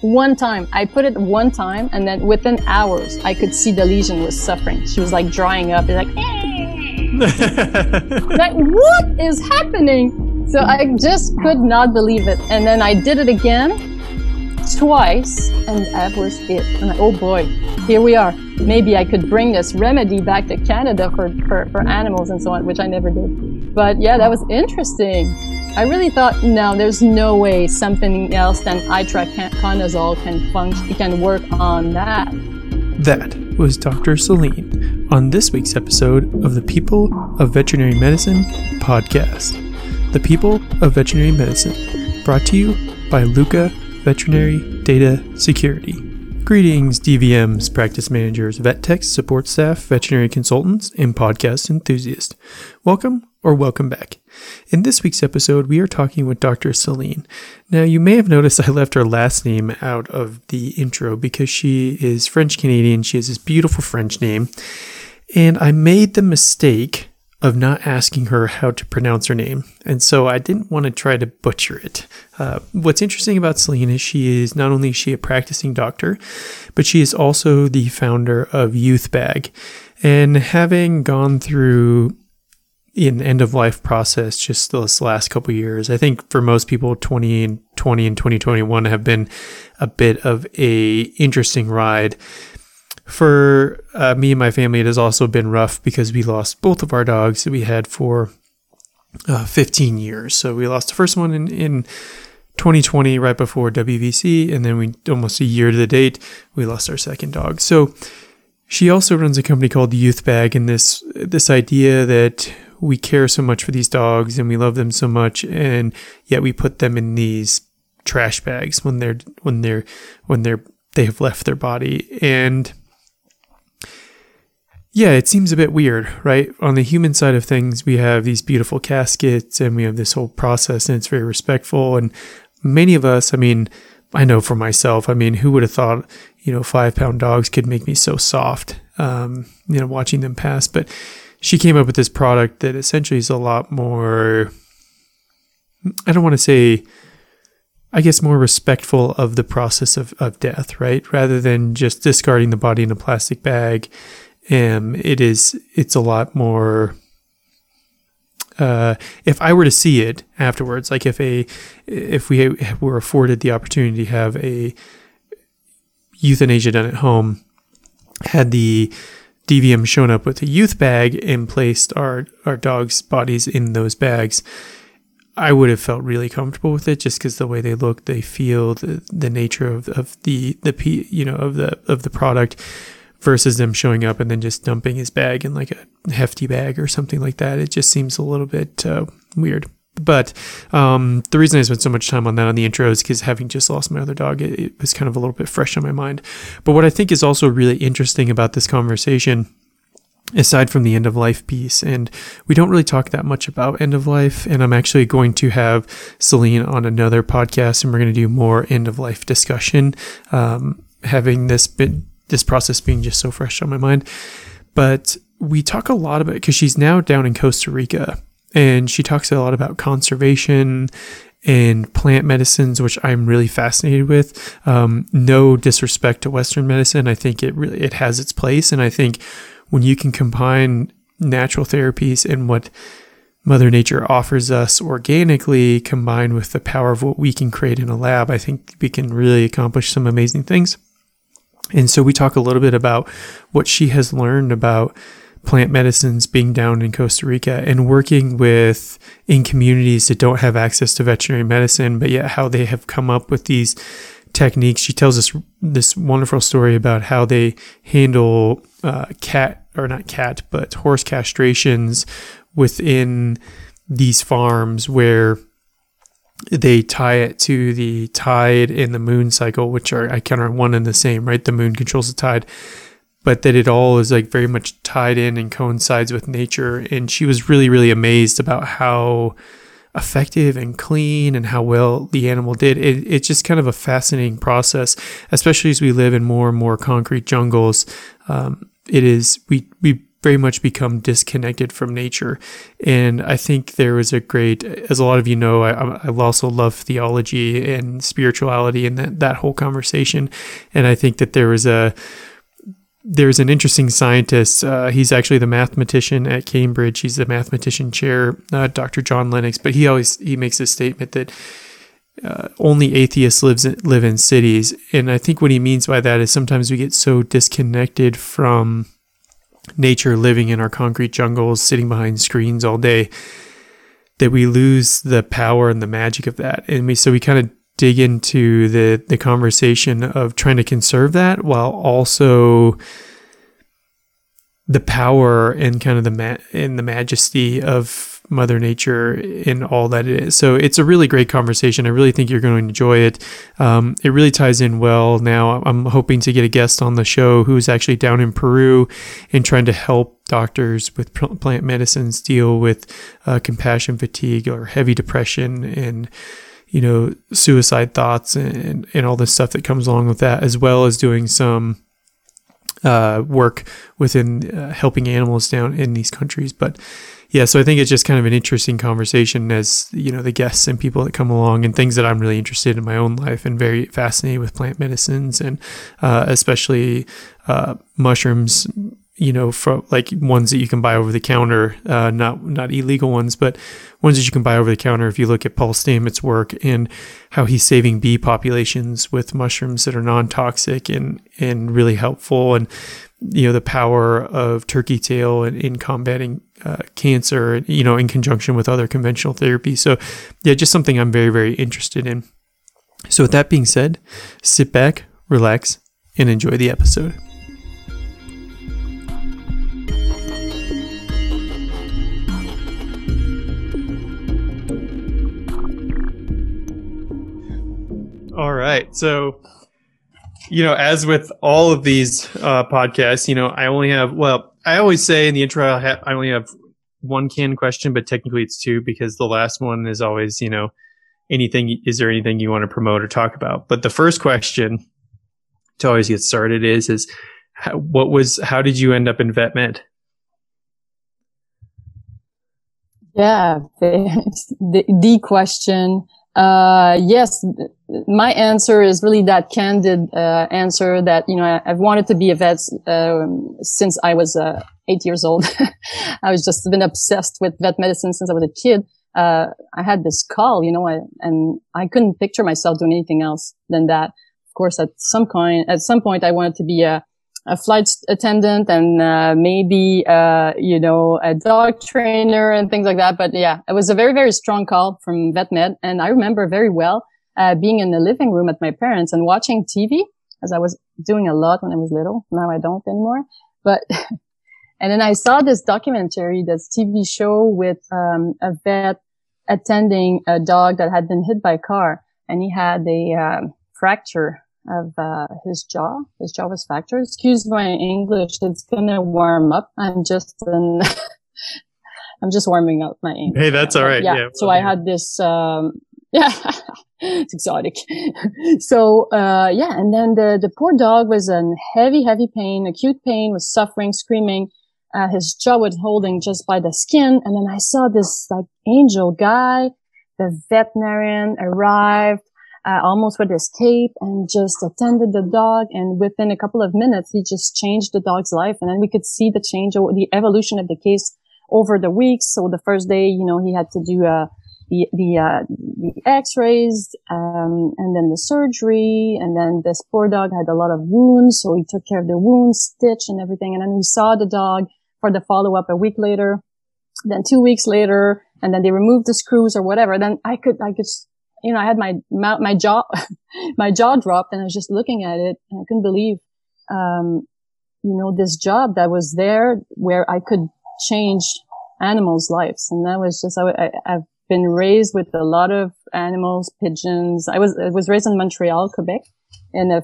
one time. I put it one time, and then within hours, I could see the lesion was suffering. She was like drying up. It's like, eh. like what is happening? So I just could not believe it. And then I did it again twice, and that was it. And like, oh boy, here we are. Maybe I could bring this remedy back to Canada for, for, for animals and so on, which I never did. But yeah, that was interesting. I really thought, no, there's no way something else than itraconazole can function, can work on that. That was Dr. Celine on this week's episode of the People of Veterinary Medicine podcast. The People of Veterinary Medicine, brought to you by Luca Veterinary Data Security. Greetings, DVMs, practice managers, vet techs, support staff, veterinary consultants, and podcast enthusiasts. Welcome or welcome back. In this week's episode, we are talking with Dr. Celine. Now, you may have noticed I left her last name out of the intro because she is French Canadian. She has this beautiful French name. And I made the mistake of not asking her how to pronounce her name. And so I didn't want to try to butcher it. Uh, what's interesting about Celine is she is not only is she a practicing doctor, but she is also the founder of Euthabag. And having gone through an end of life process just this last couple years, I think for most people, 2020 and 2021 have been a bit of a interesting ride for uh, me and my family, it has also been rough because we lost both of our dogs that we had for uh, 15 years. So we lost the first one in, in 2020, right before WVC, and then we almost a year to the date, we lost our second dog. So she also runs a company called Euthabag, and this this idea that we care so much for these dogs and we love them so much, and yet we put them in these trash bags when they're when they're when they're they have left their body and yeah, it seems a bit weird, right? On the human side of things, we have these beautiful caskets and we have this whole process and it's very respectful. And many of us, I mean, I know for myself, I mean, who would have thought, you know, five pound dogs could make me so soft, um, you know, watching them pass. But she came up with this product that essentially is a lot more, I don't want to say, I guess, more respectful of the process of, of death, right? Rather than just discarding the body in a plastic bag um, it is it's a lot more uh, if I were to see it afterwards, like if a if we were afforded the opportunity to have a euthanasia done at home, had the DVM shown up with a Euthabag and placed our our dog's bodies in those bags, I would have felt really comfortable with it just because the way they look, they feel, the, the nature of, of the the you know of the of the product versus them showing up and then just dumping his bag in like a hefty bag or something like that. It just seems a little bit uh, weird. But um, the reason I spent so much time on that on the intro is because having just lost my other dog, it, it was kind of a little bit fresh on my mind. But what I think is also really interesting about this conversation aside from the end of life piece. And we don't really talk that much about end of life. And I'm actually going to have Celine on another podcast and we're going to do more end of life discussion. Um, having this been this process being just so fresh on my mind. But we talk a lot about because she's now down in Costa Rica and she talks a lot about conservation and plant medicines, which I'm really fascinated with. Um, no disrespect to Western medicine, I think it really it has its place, and I think when you can combine natural therapies and what Mother Nature offers us organically, combined with the power of what we can create in a lab, I think we can really accomplish some amazing things. And so we talk a little bit about what she has learned about plant medicines being down in Costa Rica and working with in communities that don't have access to veterinary medicine, but yet how they have come up with these techniques. She tells us this wonderful story about how they handle uh, cat or not cat, but horse castrations within these farms where they tie it to the tide and the moon cycle, which are I kind of one and the same, right? The moon controls the tide, but that it all is like very much tied in and coincides with nature. And she was really, really amazed about how effective and clean and how well the animal did. It, it's just kind of a fascinating process, especially as we live in more and more concrete jungles. Um, it is we we very much become disconnected from nature. And I think there was a great, as a lot of you know, I, I also love theology and spirituality and that, that whole conversation. And I think that there was a, there's an interesting scientist. Uh, he's actually the mathematician at Cambridge. He's the mathematician chair, uh, Dr. John Lennox. But he always he makes a statement that uh, only atheists lives in, live in cities, and I think what he means by that is sometimes we get so disconnected from nature, living in our concrete jungles, sitting behind screens all day, that we lose the power and the magic of that. And we so we kind of dig into the the conversation of trying to conserve that while also the power and kind of the ma- and the majesty of Mother Nature in all that it is. So it's a really great conversation. I really think you're going to enjoy it. Um, it really ties in well. Now I'm hoping to get a guest on the show who's actually down in Peru and trying to help doctors with plant medicines deal with uh, compassion fatigue or heavy depression and you know, suicide thoughts and, and all this stuff that comes along with that, as well as doing some uh, work within uh, helping animals down in these countries. But yeah, so I think it's just kind of an interesting conversation as you know the guests and people that come along and things that I'm really interested in my own life and very fascinated with plant medicines and uh, especially uh, mushrooms you know, from like ones that you can buy over the counter, uh, not not illegal ones, but ones that you can buy over the counter. If you look at Paul Stamets' work and how he's saving bee populations with mushrooms that are non-toxic and and really helpful, and you know the power of turkey tail in, in combating uh, cancer, you know, in conjunction with other conventional therapy. So, yeah, just something I'm very very interested in. So, with that being said, sit back, relax, and enjoy the episode. All right. So, you know, as with all of these uh, podcasts, you know, I only have, well, I always say in the intro, I, ha- I only have one canned question, but technically it's two because the last one is always, you know, anything, is there anything you want to promote or talk about? But the first question to always get started is, is what was, how did you end up in vet med? Yeah, the, the question. Uh, yes, my answer is really that candid uh, answer that you know I, have wanted to be a vet um, since I was uh, eight years old. I was just been obsessed with vet medicine since I was a kid. Uh, I had this call, you know, I, and I couldn't picture myself doing anything else than that. Of course, at some point, at some point, I wanted to be a a flight attendant and uh, maybe uh, you know a dog trainer and things like that. But yeah, it was a very very strong call from vet med, and I remember very well uh, being in the living room at my parents and watching TV as I was doing a lot when I was little. Now I don't anymore, but. and then I saw this documentary, this TV show with um, a vet attending a dog that had been hit by a car, and he had a uh, fracture of uh, his jaw. His jaw was fractured. Excuse my English. It's gonna warm up. I'm just in, I'm just warming up my English. Hey, that's all right. Yeah. yeah so I had this. Um, yeah, it's exotic. so uh, yeah, and then the the poor dog was in heavy, heavy pain, acute pain, was suffering, screaming. Uh, his jaw was holding just by the skin, and then I saw this like angel guy. The veterinarian arrived almost with his cape and just attended the dog. And within a couple of minutes, he just changed the dog's life. And then we could see the change, or the evolution of the case over the weeks. So the first day, you know, he had to do, uh, the, the, uh, the x-rays, um, and then the surgery. And then this poor dog had a lot of wounds. So he took care of the wounds, stitch and everything. And then we saw the dog for the follow up a week later, then two weeks later, and then they removed the screws or whatever. Then I could, I could you know, I had my my jaw my jaw dropped, and I was just looking at it, and I couldn't believe, um, you know, this job that was there where I could change animals' lives, and that was just I, have been raised with a lot of animals, pigeons. I was I was raised in Montreal, Quebec, in the,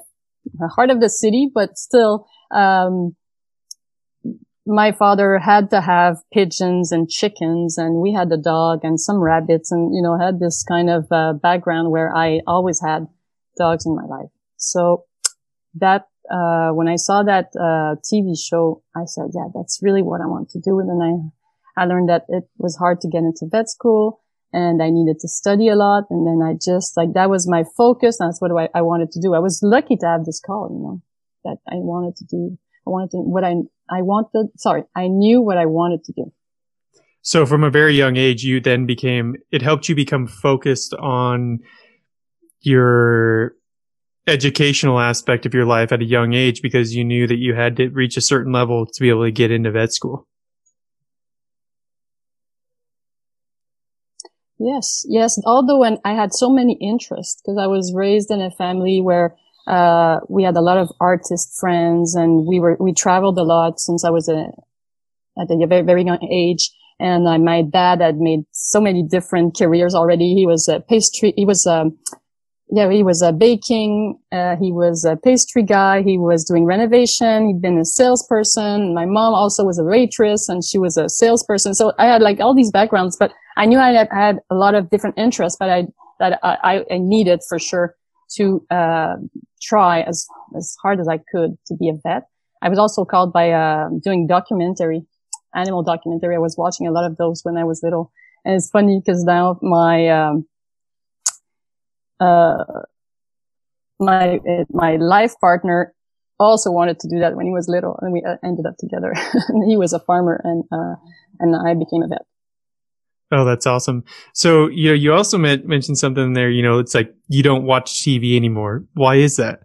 the heart of the city, but still. Um, my father had to have pigeons and chickens and we had a dog and some rabbits and, you know, had this kind of uh, background where I always had dogs in my life. So that uh, when I saw that uh, TV show, I said, "Yeah, that's really what I want to do." And then I, I learned that it was hard to get into vet school, and I needed to study a lot. And then I just like that was my focus. That's what I, I wanted to do. I was lucky to have this call, you know, that I wanted to do. I wanted to what I I wanted. Sorry, I knew what I wanted to do. So from a very young age, you then became. It helped you become focused on your educational aspect of your life at a young age because you knew that you had to reach a certain level to be able to get into vet school. Yes, yes. Although when I had so many interests because I was raised in a family where uh, we had a lot of artist friends and we were we traveled a lot since I was a at a very very young age. And uh, my dad had made so many different careers already. He was a pastry. He was um, yeah, he was a baking. Uh, he was a pastry guy. He was doing renovation. He'd been a salesperson. My mom also was a waitress and she was a salesperson. So I had like all these backgrounds, but I knew I had, had a lot of different interests, but I, that I, I needed for sure to, uh, try as, as hard as I could to be a vet. I was also called by, uh, doing documentary, animal documentary. I was watching a lot of those when I was little. And it's funny because now my, um, uh, my my life partner also wanted to do that when he was little, and we uh, ended up together. he was a farmer, and uh, and I became a vet. Oh, that's awesome. So you know, you also mentioned something there. You know, it's like you don't watch TV anymore. Why is that?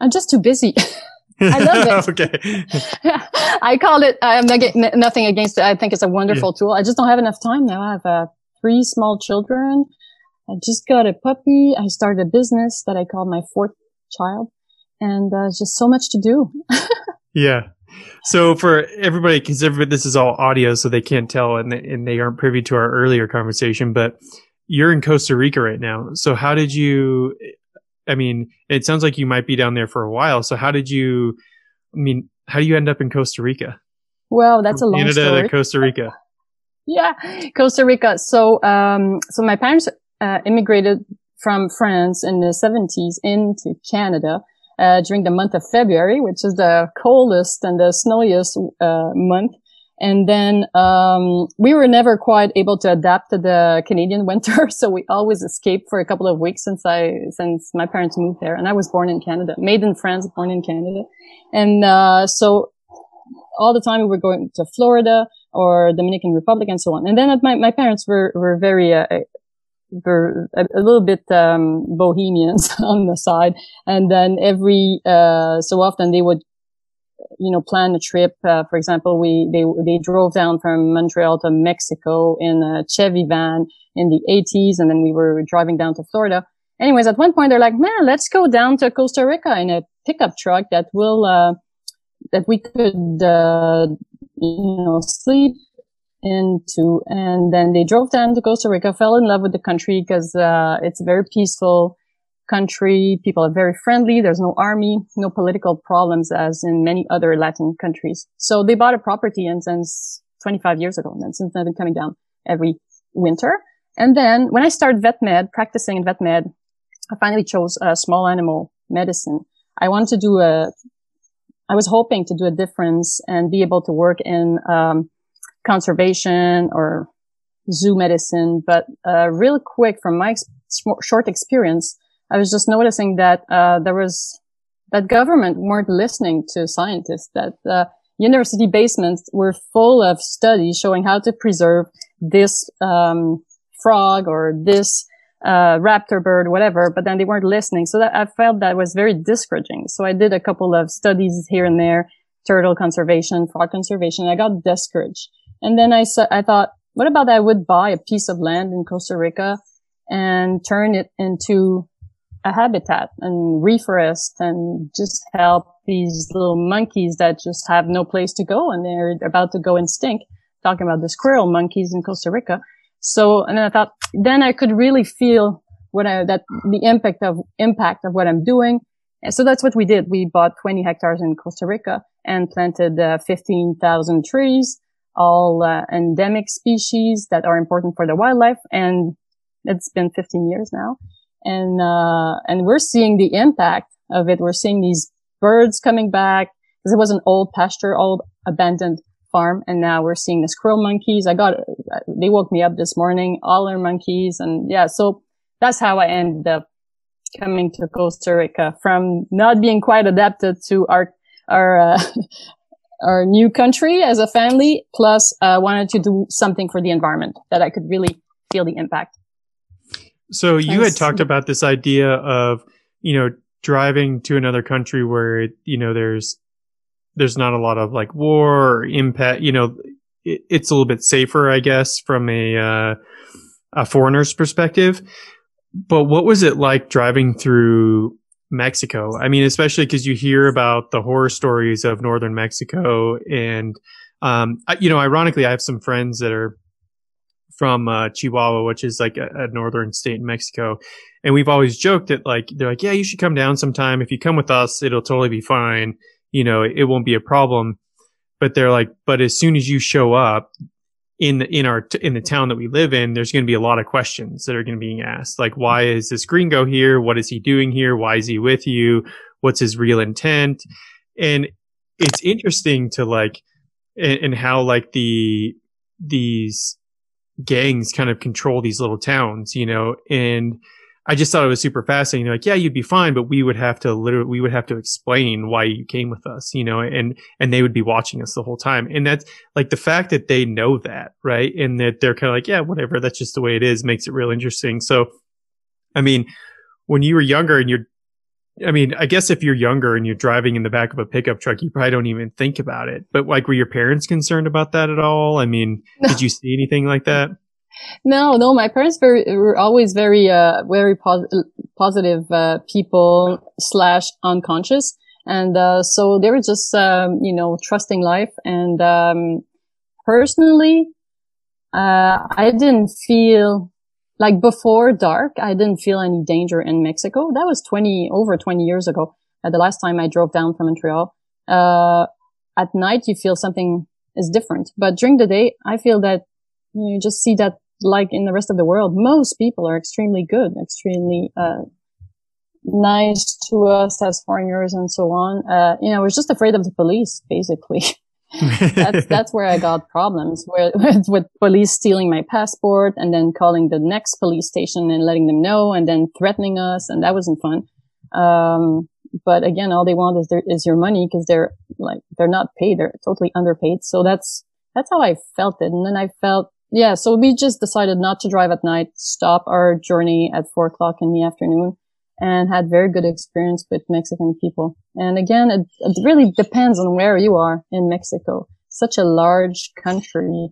I'm just too busy. I love it. okay. I call it. I'm not nothing against it. I think it's a wonderful yeah. tool. I just don't have enough time now. I have uh, three small children. I just got a puppy. I started a business that I called my fourth child and uh, just so much to do. yeah. So for everybody, because everybody, this is all audio, so they can't tell and they, and they aren't privy to our earlier conversation, but you're in Costa Rica right now. So how did you, I mean, it sounds like you might be down there for a while. So how did you, I mean, how do you end up in Costa Rica? Well, that's From a long Canada story. to Costa Rica. yeah, Costa Rica. So, um, so my parents uh, immigrated from France in the 70s into Canada uh, during the month of February, which is the coldest and the snowiest uh, month. And then um, we were never quite able to adapt to the Canadian winter, so we always escaped for a couple of weeks since I since my parents moved there. And I was born in Canada, made in France, born in Canada, and uh, so all the time we were going to Florida or Dominican Republic and so on. And then my my parents were were very were a, a little bit um, bohemians on the side, and then every uh, so often they would, you know, plan a trip. Uh, for example, we they they drove down from Montreal to Mexico in a Chevy van in the 80s, and then we were driving down to Florida. Anyways, at one point they're like, "Man, let's go down to Costa Rica in a pickup truck that will." Uh, that we could, uh, you know, sleep into, and then they drove down to Costa Rica, fell in love with the country because uh, it's a very peaceful country. People are very friendly. There's no army, no political problems as in many other Latin countries. So they bought a property and since 25 years ago, and then since they've been coming down every winter. And then when I started vet med, practicing in vet med, I finally chose a small animal medicine. I wanted to do a, I was hoping to do a difference and be able to work in, um, conservation or zoo medicine. But uh, real quick, from my ex- short experience, I was just noticing that uh, there was that government weren't listening to scientists. That uh, university basements were full of studies showing how to preserve this um, frog or this uh, raptor bird, whatever, but then they weren't listening. So that I felt that was very discouraging. So I did a couple of studies here and there, turtle conservation, frog conservation. I got discouraged. And then I I thought, what about I would buy a piece of land in Costa Rica and turn it into a habitat and reforest and just help these little monkeys that just have no place to go and they're about to go stink. Talking about the squirrel monkeys in Costa Rica. So, and then I thought, then I could really feel what I, that the impact of, impact of what I'm doing. And so that's what we did. We bought 20 hectares in Costa Rica and planted uh, 15,000 trees all uh, endemic species that are important for the wildlife. And it's been 15 years now. And, uh, and we're seeing the impact of it. We're seeing these birds coming back because it was an old pasture, old abandoned farm. And now we're seeing the squirrel monkeys. I got, they woke me up this morning, all our monkeys. And yeah, so that's how I ended up coming to Costa Rica from not being quite adapted to our, our, uh, our new country as a family, plus, uh, wanted to do something for the environment that I could really feel the impact. So you had talked about this idea of, you know, driving to another country where, you know, there's, there's not a lot of like war or impact, you know, it, it's a little bit safer, I guess, from a, uh, a foreigner's perspective. But what was it like driving through Mexico? I mean, especially because you hear about the horror stories of northern Mexico, and um, you know, ironically, I have some friends that are from uh, Chihuahua, which is like a, a, northern state in Mexico. And we've always joked that like, they're like, yeah, you should come down sometime. If you come with us, it'll totally be fine. You know, it, it won't be a problem. But they're like, but as soon as you show up in the, in our, in the town that we live in, there's going to be a lot of questions that are going to be asked. Like, why is this gringo here? What is he doing here? Why is he with you? What's his real intent? And it's interesting to like, and, and how like the, these gangs kind of control these little towns, you know, and I just thought it was super fascinating. Like, yeah, you'd be fine, but we would have to literally, we would have to explain why you came with us, you know, and, and they would be watching us the whole time. And that's like the fact that they know that, right? And that they're kind of like, yeah, whatever. That's just the way it is makes it real interesting. So, I mean, when you were younger and you're I mean, I guess if you're younger and you're driving in the back of a pickup truck, you probably don't even think about it. But like, were your parents concerned about that at all? I mean, no. did you see anything like that? No, no. My parents were always very, uh, very pos- positive uh, people slash unconscious, and uh, so they were just, um, you know, trusting life. And um, personally, uh, I didn't feel like before dark, I didn't feel any danger in Mexico. That was 20, over 20 years ago. The last time I drove down from Montreal. Uh, at night, you feel something is different. But during the day, I feel that you just see that like in the rest of the world, most people are extremely good, extremely, uh, nice to us as foreigners and so on. Uh, you know, I was just afraid of the police, basically. that's that's where I got problems with, with police stealing my passport and then calling the next police station and letting them know and then threatening us and that wasn't fun. Um, but again, all they want is their, is your money because they're like they're not paid; they're totally underpaid. So that's that's how I felt it. And then I felt yeah. So we just decided not to drive at night, stop our journey at four o'clock in the afternoon, and had very good experience with Mexican people. And again, it, it really depends on where you are in Mexico. Such a large country.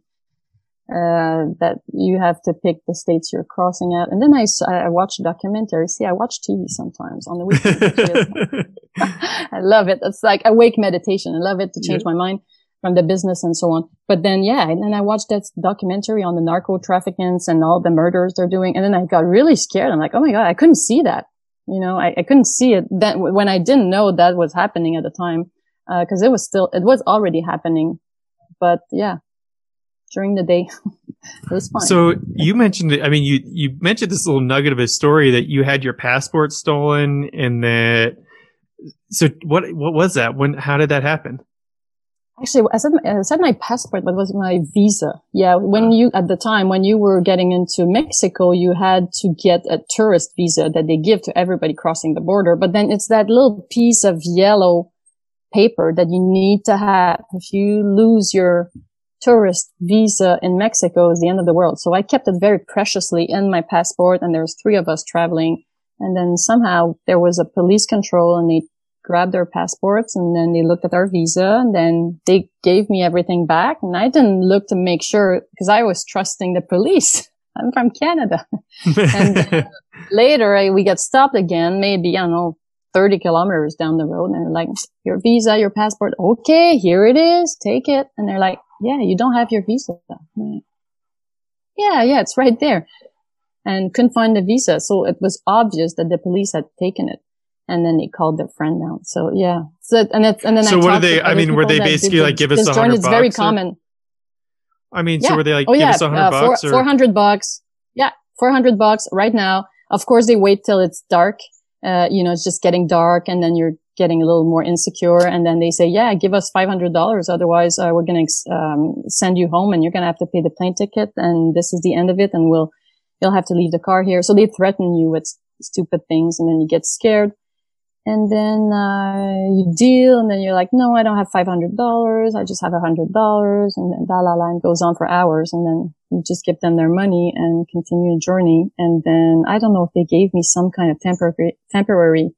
Uh, that you have to pick the states you're crossing at. And then I, I watch documentaries. See, I watch TV sometimes on the weekend. I love it. It's like awake meditation. I love it to change yeah. my mind from the business and so on. But then, yeah, and then I watched that documentary on the narco traffickants and all the murders they're doing. And then I got really scared. I'm like, oh my God, I couldn't see that. You know, I, I couldn't see it then when I didn't know that was happening at the time. Uh, cause it was still, it was already happening. But yeah, during the day, it was fine. So you mentioned, I mean, you, you mentioned this little nugget of a story that you had your passport stolen and that, so what, what was that? When, how did that happen? Actually, I said, I said my passport, but it was my visa. Yeah. When ah. you, at the time, when you were getting into Mexico, you had to get a tourist visa that they give to everybody crossing the border. But then it's that little piece of yellow paper that you need to have. If you lose your tourist visa in Mexico, is the end of the world. So I kept it very preciously in my passport and there was three of us traveling. And then somehow there was a police control and they grabbed our passports and then they looked at our visa and then they gave me everything back. And I didn't look to make sure because I was trusting the police. I'm from Canada. and later I, we got stopped again, maybe, I don't know, 30 kilometers down the road. And they're like, your visa, your passport. Okay, here it is. Take it. And they're like, yeah, you don't have your visa. Like, yeah, yeah, it's right there. And couldn't find the visa. So it was obvious that the police had taken it and then they called their friend down. So yeah. So and it's and then so I what are they? I mean, were they basically like give us a hundred bucks? It's very common. I mean, yeah. so were they like oh, give yeah, us a hundred uh, bucks? Four hundred bucks. Yeah, four hundred bucks right now. Of course, they wait till it's dark uh, you know, it's just getting dark and then you're getting a little more insecure. And then they say, yeah, give us $500. Otherwise, uh, we're going to um, send you home and you're going to have to pay the plane ticket. And this is the end of it. And we'll, you'll have to leave the car here. So they threaten you with stupid things and then you get scared. And then, uh, you deal and then you're like, no, I don't have $500. I just have $100. And then la la la and goes on for hours. And then you just give them their money and continue the journey. And then I don't know if they gave me some kind of temporary, temporary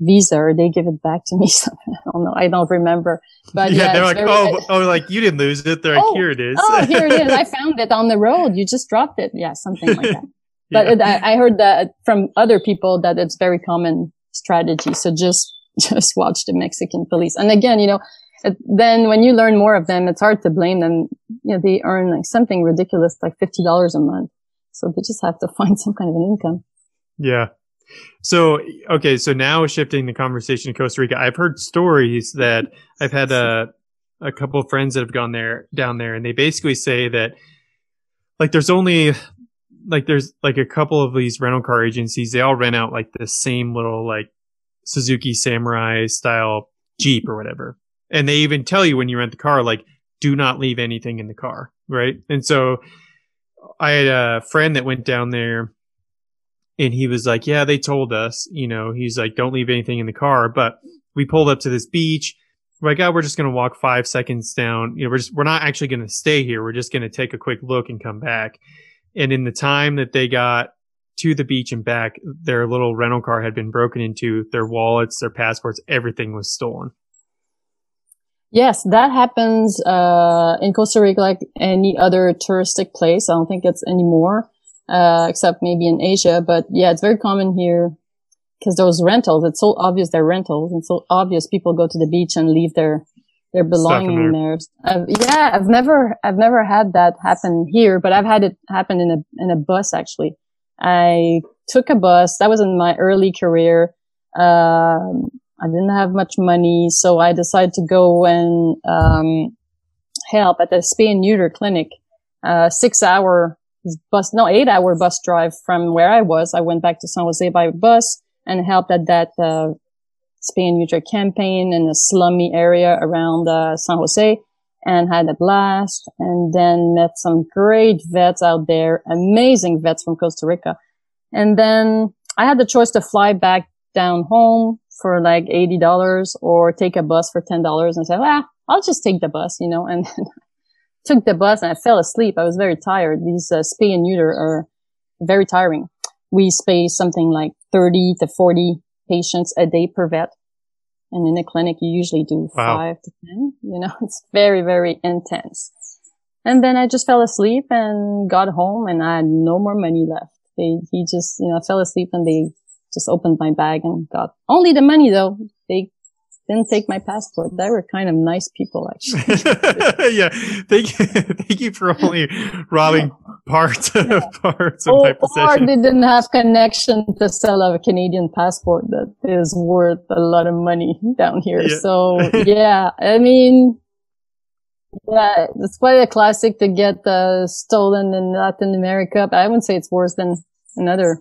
visa or they give it back to me. I don't know. I don't remember. But yeah, yeah they're like, very, oh, oh, like you didn't lose it. They're oh, like, here it is. oh, here it is. I found it on the road. You just dropped it. Yeah, something like that. But it, I, I heard that from other people that it's very common strategy. So just, just watch the Mexican police. And again, you know, then when you learn more of them, it's hard to blame them. You know, they earn like something ridiculous, like $50 a month. So they just have to find some kind of an income. Yeah. So, okay. So now shifting the conversation to Costa Rica, I've heard stories that I've had a, a couple of friends that have gone there down there and they basically say that like there's only like there's like a couple of these rental car agencies, they all rent out like the same little like Suzuki Samurai style Jeep or whatever. And they even tell you when you rent the car, like, do not leave anything in the car. Right. And so I had a friend that went down there and he was like, yeah, they told us, you know, he's like, don't leave anything in the car. But we pulled up to this beach. We're like, oh, we're just to walk five seconds down. You know, we're just, we're not actually to stay here. We're just to take a quick look and come back. And in the time that they got to the beach and back, their little rental car had been broken into, their wallets, their passports, everything was stolen. Yes, that happens uh, in Costa Rica like any other touristic place. I don't think it's anymore, uh, except maybe in Asia. But yeah, it's very common here because those rentals, it's so obvious they're rentals and so obvious people go to the beach and leave their their belonging there. there. yeah, I've never I've never had that happen here, but I've had it happen in a in a bus actually. I took a bus. That was in my early career. Um, I didn't have much money, so I decided to go and um, help at the spay and neuter clinic. Uh, six hour bus, no, eight hour bus drive from where I was. I went back to San Jose by bus and helped at that uh, spay and neuter campaign in a slummy area around uh, San Jose and had a blast and then met some great vets out there, amazing vets from Costa Rica. And then I had the choice to fly back down home for like $80 or take a bus for $10 and said, well, I'll just take the bus, you know, and took the bus and I fell asleep. I was very tired. These uh, spay and neuter are very tiring. We spay something like 30 to 40 patients a day per vet. And in a clinic, you usually do wow. five to 10, you know, it's very, very intense. And then I just fell asleep and got home and I had no more money left. They, he just, you know, fell asleep and they just opened my bag and got only the money though. They didn't take my passport. They were kind of nice people, actually. yeah, thank you, thank you for only robbing parts of parts of or, my possession. Or they didn't have connection to sell a Canadian passport that is worth a lot of money down here. Yeah. So yeah, I mean, yeah, it's quite a classic to get uh, stolen in Latin America, but I wouldn't say it's worse than in other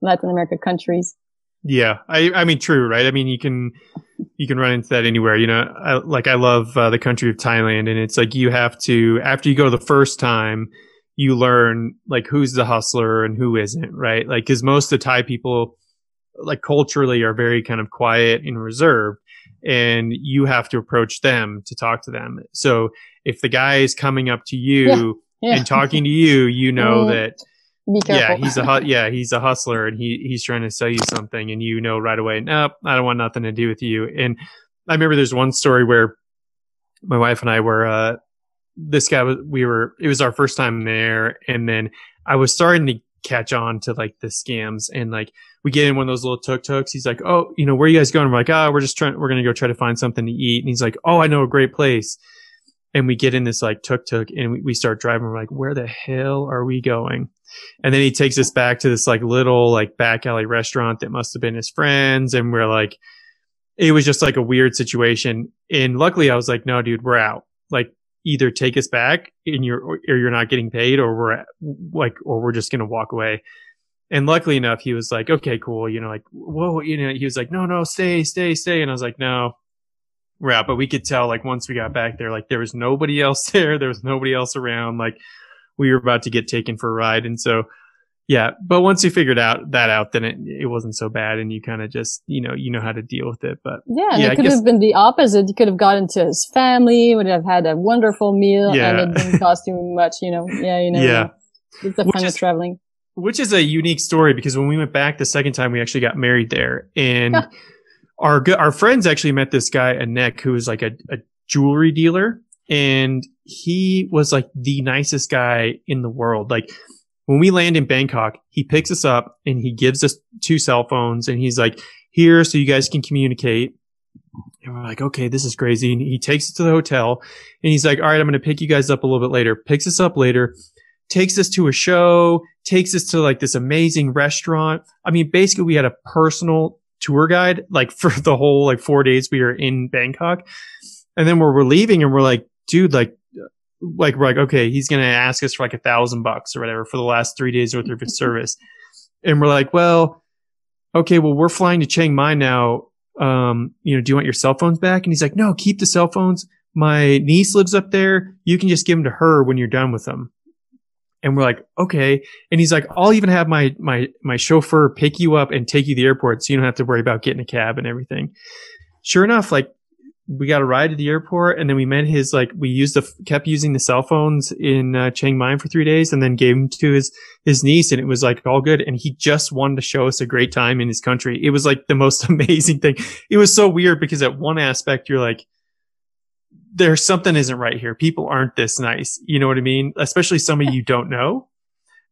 Latin America countries. Yeah, I I mean true, right? I mean you can you can run into that anywhere. You know, I, like I love uh, the country of Thailand, and it's like you have to after you go the first time, you learn like who's the hustler and who isn't, right? Like because most of the Thai people, like culturally, are very kind of quiet and reserved, and you have to approach them to talk to them. So if the guy is coming up to you yeah, yeah. and talking to you, you know mm. that be careful. Yeah, he's a yeah, he's a hustler, and he he's trying to sell you something, and you know right away, nope, I don't want nothing to do with you. And I remember there's one story where my wife and I were uh, this guy was we were it was our first time there, and then I was starting to catch on to like the scams, and like we get in one of those little tuk tuks. He's like, oh, you know, where are you guys going? We're like, oh, we're just trying, we're gonna go try to find something to eat, and he's like, oh, I know a great place and we get in this like tuk tuk and we, we start driving. We're like, where the hell are we going? And then he takes us back to this like little like back alley restaurant that must have been his friends. And we're like, it was just like a weird situation. And luckily I was like, no, dude, we're out. Like either take us back and you're, or you're not getting paid or we're like, or we're just going to walk away. And luckily enough, he was like, okay, cool. You know, like, whoa, you know, he was like, no, no, stay, stay, stay. And I was like, no, we're. But we could tell, like, once we got back there, like, there was nobody else there. There was nobody else around. Like, we were about to get taken for a ride. And so, yeah. But once you figured out that out, then it, it wasn't so bad. And you kind of just, you know, you know how to deal with it. But yeah, yeah it could guess, have been the opposite. You could have gotten to his family, would have had a wonderful meal yeah. and it didn't cost you much, you know. Yeah, you know. Yeah. It's the fun of traveling. Which is a unique story because when we went back the second time, we actually got married there. And our, our friends actually met this guy, Anek, who was like a, a jewelry dealer. And he was like the nicest guy in the world. Like, when we land in Bangkok, he picks us up and he gives us two cell phones and he's like, here, so you guys can communicate. And we're like, okay, this is crazy. And he takes us to the hotel and he's like, all right, I'm going to pick you guys up a little bit later. Picks us up later, takes us to a show, takes us to like this amazing restaurant. I mean, basically we had a personal tour guide, like for the whole like four days we were in Bangkok. And then we're leaving and we're like, dude, like like we're like, okay, he's gonna ask us for like a thousand bucks or whatever for the last three days worth of his service. And we're like, well, okay, well, we're flying to Chiang Mai now. Um, you know, do you want your cell phones back? And he's like, no, keep the cell phones. My niece lives up there. You can just give them to her when you're done with them. And we're like, okay. And he's like, I'll even have my, my, my chauffeur pick you up and take you to the airport so you don't have to worry about getting a cab and everything. Sure enough, like we got a ride to the airport and then we met his like we used the kept using the cell phones in uh, Chiang Mai for three days and then gave them to his his niece and it was like all good and he just wanted to show us a great time in his country. It was like the most amazing thing. It was so weird because at one aspect you're like there's something isn't right here. People aren't this nice. You know what I mean? Especially somebody you don't know.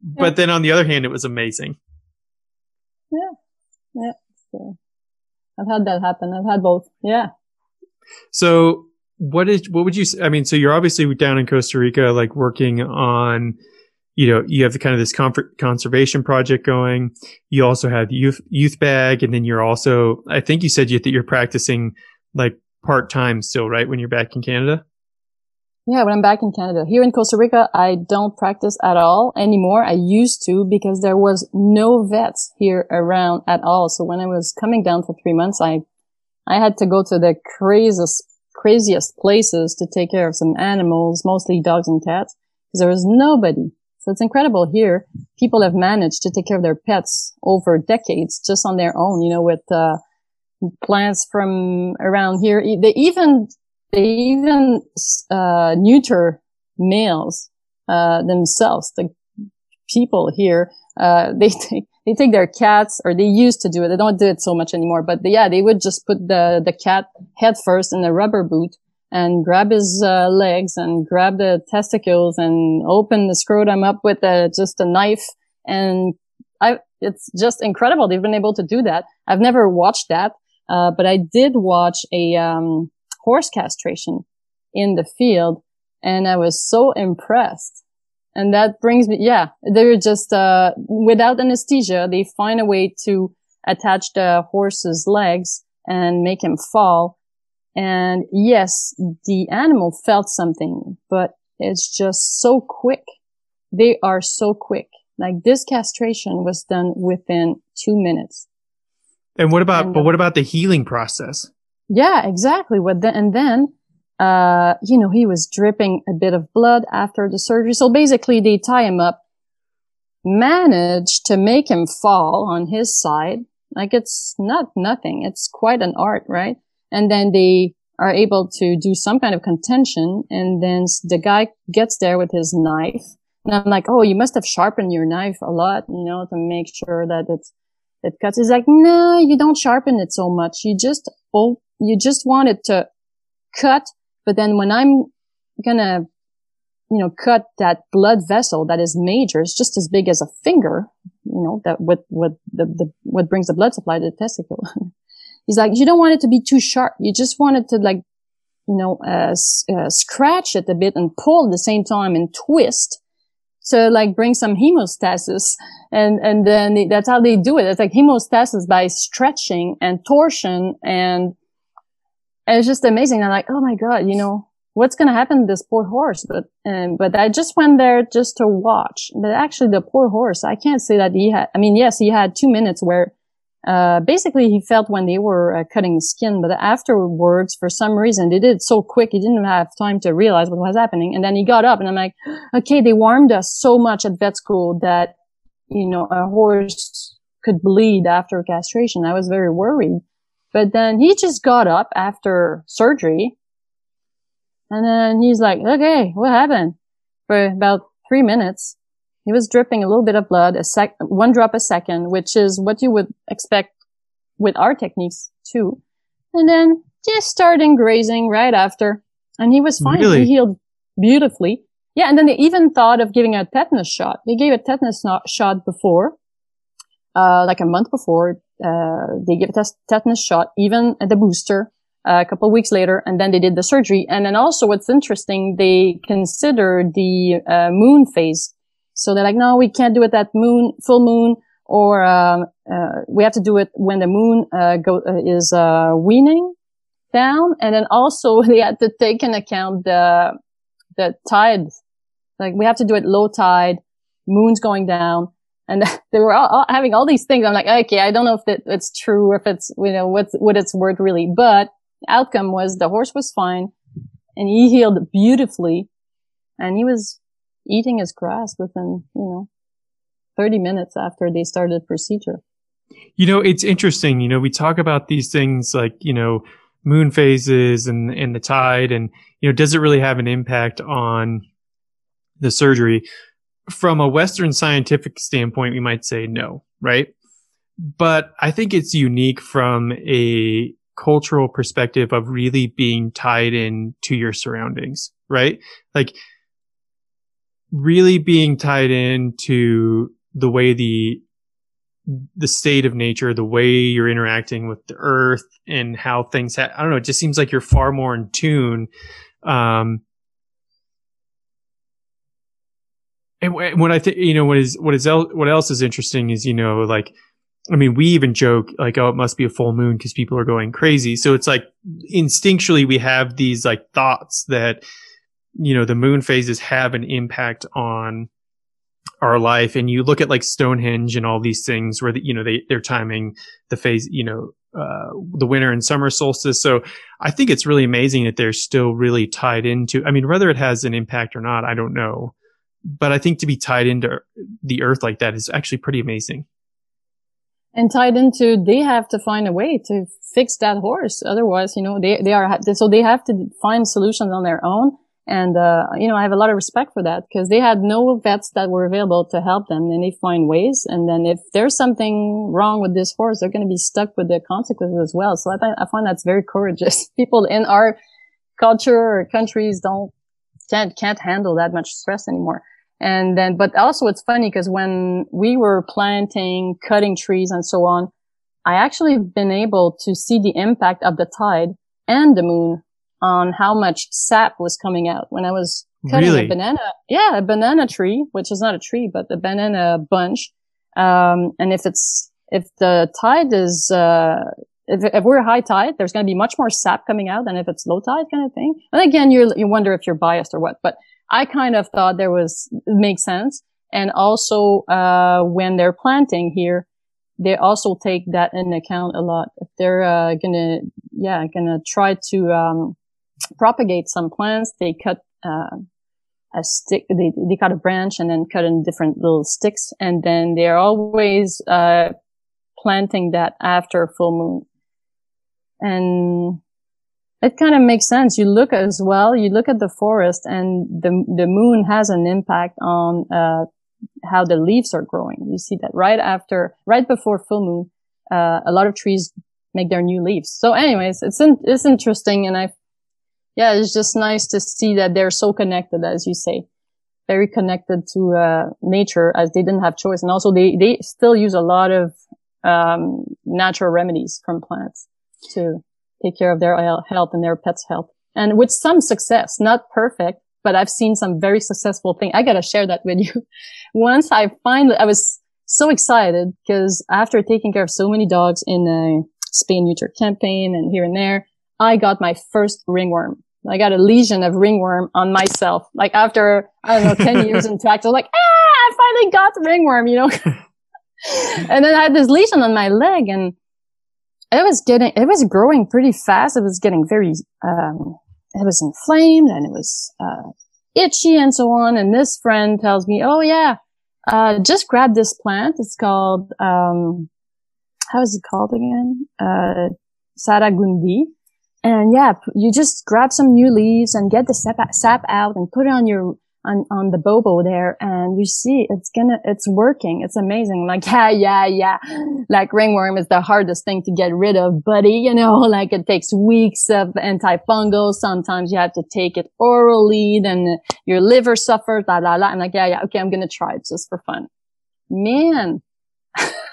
But then on the other hand, it was amazing. Yeah. Yeah. So I've had that happen. I've had both. Yeah. So what is what would you say? I mean so you're obviously down in Costa Rica like working on you know you have the kind of this comfort, conservation project going you also have youth Euthabag and then you're also I think you said you, that you're practicing like part time still right when you're back in Canada yeah, when I'm back in Canada. Here in Costa Rica, I don't practice at all anymore. I used to because there was no vets here around at all. So when I was coming down for three months, I I had to go to the craziest, craziest places to take care of some animals, mostly dogs and cats, because there was nobody. So it's incredible here. People have managed to take care of their pets over decades just on their own, you know, with, uh, plants from around here. They even, they even, uh, neuter males, uh, themselves. The people here, uh, they take, they take their cats or they used to do it. They don't do it so much anymore, but yeah, they would just put the, the cat head first in a rubber boot and grab his uh, legs and grab the testicles and open the scrotum up with a, just a knife. And I, it's just incredible. They've been able to do that. I've never watched that. Uh, but I did watch a, um, horse castration in the field and I was so impressed and that brings me, yeah, they're just, uh, without anesthesia, they find a way to attach the horse's legs and make him fall. And yes, the animal felt something, but it's just so quick. They are so quick. Like this castration was done within two minutes. And what about, and, but what about the healing process? Yeah, exactly. What the, and then uh, you know, he was dripping a bit of blood after the surgery. So basically they tie him up, manage to make him fall on his side. Like it's not nothing. It's quite an art, right? And then they are able to do some kind of contention. And then the guy gets there with his knife. And I'm like, oh, you must have sharpened your knife a lot, you know, to make sure that it's, it cuts. He's like, no, you don't sharpen it so much. You just, oh, you just want it to cut but then when I'm gonna, you know, cut that blood vessel that is major, it's just as big as a finger, you know, that what, what the, the, what brings the blood supply to the testicle. He's like, you don't want it to be too sharp. You just want it to like, you know, uh, uh, scratch it a bit and pull at the same time and twist to like bring some hemostasis. And, and then that's how they do it. It's like hemostasis by stretching and torsion and and it's just amazing. I'm like, oh my God, you know, what's going to happen to this poor horse? But, um, but I just went there just to watch. But actually the poor horse, I can't say that he had, I mean, yes, he had two minutes where, uh, basically he felt when they were uh, cutting the skin, but afterwards, for some reason, they did it so quick, he didn't have time to realize what was happening. And then he got up and I'm like, okay, they warmed us so much at vet school that, you know, a horse could bleed after castration. I was very worried. But then he just got up after surgery and then he's like, okay, what happened? For about three minutes, he was dripping a little bit of blood, a sec, one drop a second, which is what you would expect with our techniques too. And then just starting grazing right after. And he was fine. Really? He healed beautifully. Yeah. And then they even thought of giving a tetanus shot. They gave a tetanus shot before, uh, like a month before. Uh, they gave a tetanus shot, even at the booster a couple of weeks later, and then they did the surgery. And then also what's interesting, they consider the uh, moon phase. So they're like, no, we can't do it at moon, full moon, or um, uh, we have to do it when the moon uh, go, uh, is uh, weaning down. And then also they had to take into account the the tide. Like we have to do it low tide, moon's going down. And they were all, all having all these things. I'm like, okay, I don't know if that, it's true, if it's, you know, what's, what it's worth really, but outcome was the horse was fine and he healed beautifully and he was eating his grass within, you know, 30 minutes after they started procedure. You know, it's interesting. You know, we talk about these things like, you know, moon phases and, and the tide and, you know, does it really have an impact on the surgery? From a Western scientific standpoint, we might say no, right? But I think it's unique from a cultural perspective of really being tied in to your surroundings, right? Like really being tied into the way the the state of nature, the way you're interacting with the earth and how things ha- I don't know, it just seems like you're far more in tune um and when I think, you know, what is, what is, el- what else is interesting is, you know, like, I mean, we even joke like, oh, it must be a full moon because people are going crazy. So it's like instinctually we have these like thoughts that, you know, the moon phases have an impact on our life. And you look at like Stonehenge and all these things where, the, you know, they, they're timing the phase, you know, uh, the winter and summer solstice. So I think it's really amazing that they're still really tied into, I mean, whether it has an impact or not, I don't know. But I think to be tied into the earth like that is actually pretty amazing and tied into they have to find a way to fix that horse otherwise you know they they are so they have to find solutions on their own and uh, you know i have a lot of respect for that because they had no vets that were available to help them and they find ways. And then if there's something wrong with this horse they're going to be stuck with the consequences as well. So i, th- I find that's very courageous. People in our culture or countries don't can't can't handle that much stress anymore. And then, but also it's funny because when we were planting, cutting trees and so on, I actually have been able to see the impact of the tide and the moon on how much sap was coming out when I was cutting really? a banana. Yeah, a banana tree, which is not a tree, but a banana bunch. Um, and if it's, if the tide is, uh, if, if we're high tide, there's going to be much more sap coming out than if it's low tide kind of thing. And again, you you wonder if you're biased or what, but I kind of thought there was, makes sense. And also, uh, when they're planting here, they also take that into account a lot. If they're, uh, gonna, yeah, gonna try to, um, propagate some plants, they cut, uh, a stick, they, they cut a branch and then cut in different little sticks. And then they're always, uh, planting that after full moon. And it kind of makes sense. You look as well, you look at the forest and the, the moon has an impact on, uh, how the leaves are growing. You see that right after, right before full moon, uh, a lot of trees make their new leaves. So anyways, it's, in, it's interesting. And I, yeah, it's just nice to see that they're so connected, as you say, very connected to, uh, nature as they didn't have choice. And also they, they still use a lot of, um, natural remedies from plants to take care of their health and their pets' health. And with some success, not perfect, but I've seen some very successful things. I gotta share that with you. Once I finally, I was so excited because after taking care of so many dogs in a spay neuter campaign and here and there, I got my first ringworm. I got a lesion of ringworm on myself. Like after, I don't know, 10 years in was like, ah, I finally got the ringworm, you know? and then I had this lesion on my leg and it was getting, it was growing pretty fast. It was getting very, um, it was inflamed and it was, uh, itchy and so on. And this friend tells me, Oh yeah, uh, just grab this plant. It's called, um, how is it called again? Uh, Saragundi. And yeah, you just grab some new leaves and get the sap, sap out and put it on your on, on the bobo there and you see it's gonna, it's working. It's amazing. Like, yeah, yeah, yeah. Like ringworm is the hardest thing to get rid of, buddy. You know, like it takes weeks of antifungal. Sometimes you have to take it orally, then your liver suffers, la, la, la. I'm like, yeah, yeah. Okay. I'm to try it just for fun. Man.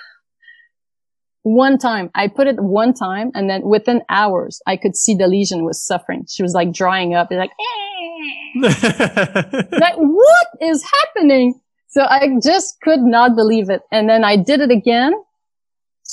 one time I put it one time and then within hours I could see the lesion was suffering. She was like drying up. It's like, eh like, what is happening? So I just could not believe it. And then I did it again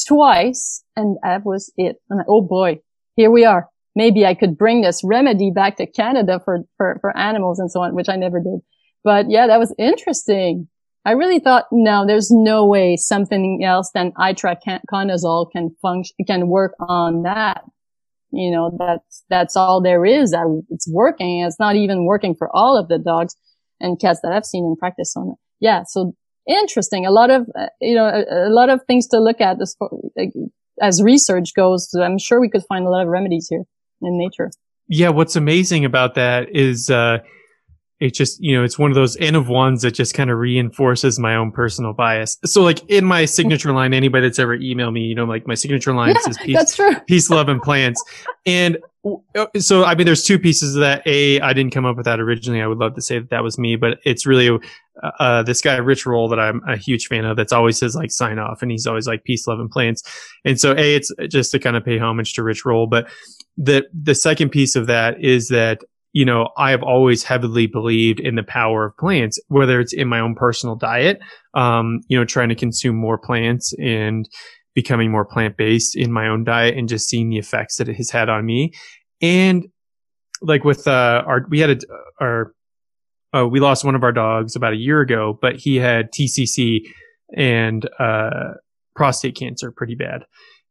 twice and that was it. And oh boy, here we are. Maybe I could bring this remedy back to Canada for, for, for animals and so on, which I never did. But yeah, that was interesting. I really thought, no, there's no way something else than itraconazole can function, can work on that you know, that's, that's all there is. It's working. It's not even working for all of the dogs and cats that I've seen in practice on it. Yeah. So interesting. A lot of, uh, you know, a, a, lot of things to look at as, as research goes. I'm sure we could find a lot of remedies here in nature. Yeah. What's amazing about that is, uh, it just you know it's one of those n of ones that just kind of reinforces my own personal bias. So like in my signature line anybody that's ever emailed me you know like my signature line yeah, says peace, peace love and plants and uh, so i mean there's two pieces of that. A i didn't come up with that originally. I would love to say that that was me but it's really uh, uh, this guy rich roll that i'm a huge fan of that's always says like sign off and he's always like peace love and plants and so a it's just to kind of pay homage to rich roll but the the second piece of that is that you know, I have always heavily believed in the power of plants, whether it's in my own personal diet, um, you know, trying to consume more plants and becoming more plant based in my own diet and just seeing the effects that it has had on me. And like with, uh, our, we had a, our, uh, we lost one of our dogs about a year ago, but he had TCC and, uh, prostate cancer pretty bad.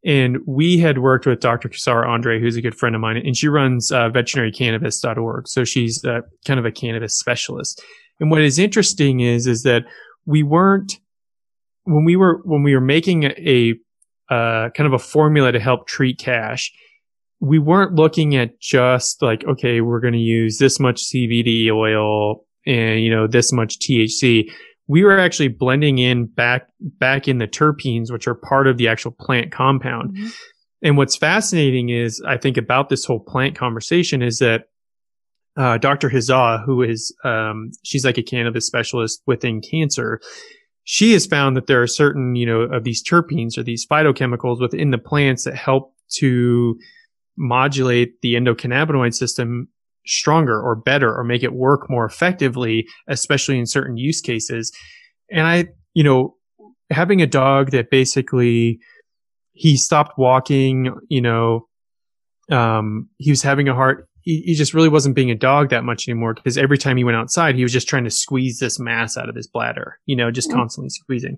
And we had worked with Dr. Kasara Andre, who's a good friend of mine, and she runs uh, veterinarycannabis.org. So she's uh, kind of a cannabis specialist. And what is interesting is, is that we weren't, when we were, when we were making a, uh, kind of a formula to help treat cash, we weren't looking at just like, okay, we're going to use this much CBD oil and, you know, this much THC we were actually blending in back back in the terpenes, which are part of the actual plant compound. Mm-hmm. And what's fascinating is, I think about this whole plant conversation is that uh, Dr. Hazza, who is um, she's like a cannabis specialist within cancer, she has found that there are certain, you know, of these terpenes or these phytochemicals within the plants that help to modulate the endocannabinoid system stronger or better or make it work more effectively, especially in certain use cases. And I, you know, having a dog that basically he stopped walking, you know, um, he was having a heart. He, he just really wasn't being a dog that much anymore because every time he went outside, he was just trying to squeeze this mass out of his bladder, you know, just mm-hmm. constantly squeezing.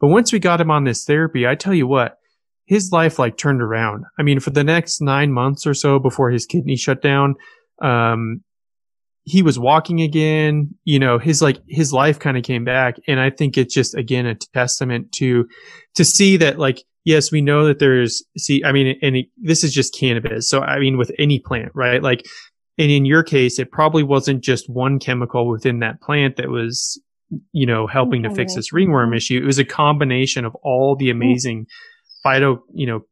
But once we got him on this therapy, I tell you what, his life like turned around. I mean, for the next nine months or so before his kidney shut down, um, he was walking again, you know, his like, his life kind of came back. And I think it's just, again, a testament to, to see that like, yes, we know that there's, see, I mean, and it, this is just cannabis. So, I mean, with any plant, right? Like, and in your case, it probably wasn't just one chemical within that plant that was, you know, helping to fix this ringworm issue. It was a combination of all the amazing phyto, you know,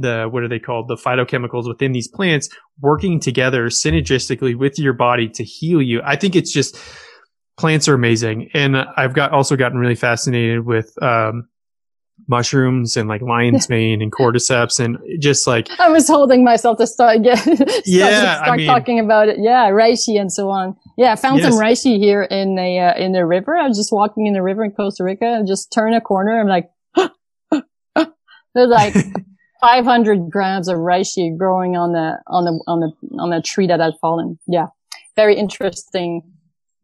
the what are they called? The phytochemicals within these plants working together synergistically with your body to heal you. I think it's just plants are amazing. And i've got also gotten really fascinated with um, mushrooms and like lion's mane and cordyceps and just like I was holding myself to start get yeah start I mean, talking about it. Yeah reishi and so on. Yeah I found yes. some reishi here in a uh, in the river. I was just walking in the river in Costa Rica and just turn a corner. I'm like was like 500 grams of reishi growing on the on the on the on the tree that had fallen. Yeah, very interesting.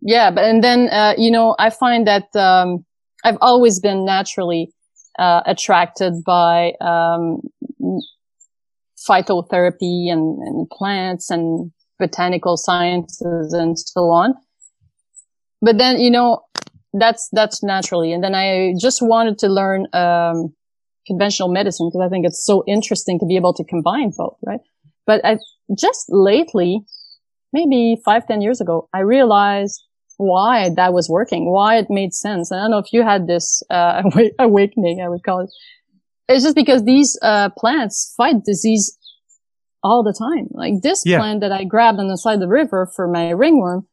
Yeah, but and then uh, you know I find that um, I've always been naturally uh, attracted by um, phytotherapy and, and plants and botanical sciences and so on. But then you know that's that's naturally, and then I just wanted to learn. Um, conventional medicine because I think it's so interesting to be able to combine both, right? But I just lately, maybe five, ten years ago, I realized why that was working, why it made sense. And I don't know if you had this, uh, awakening, I would call it. It's just because these, uh, plants fight disease all the time. Like this yeah. plant that I grabbed on the side of the river for my ringworm,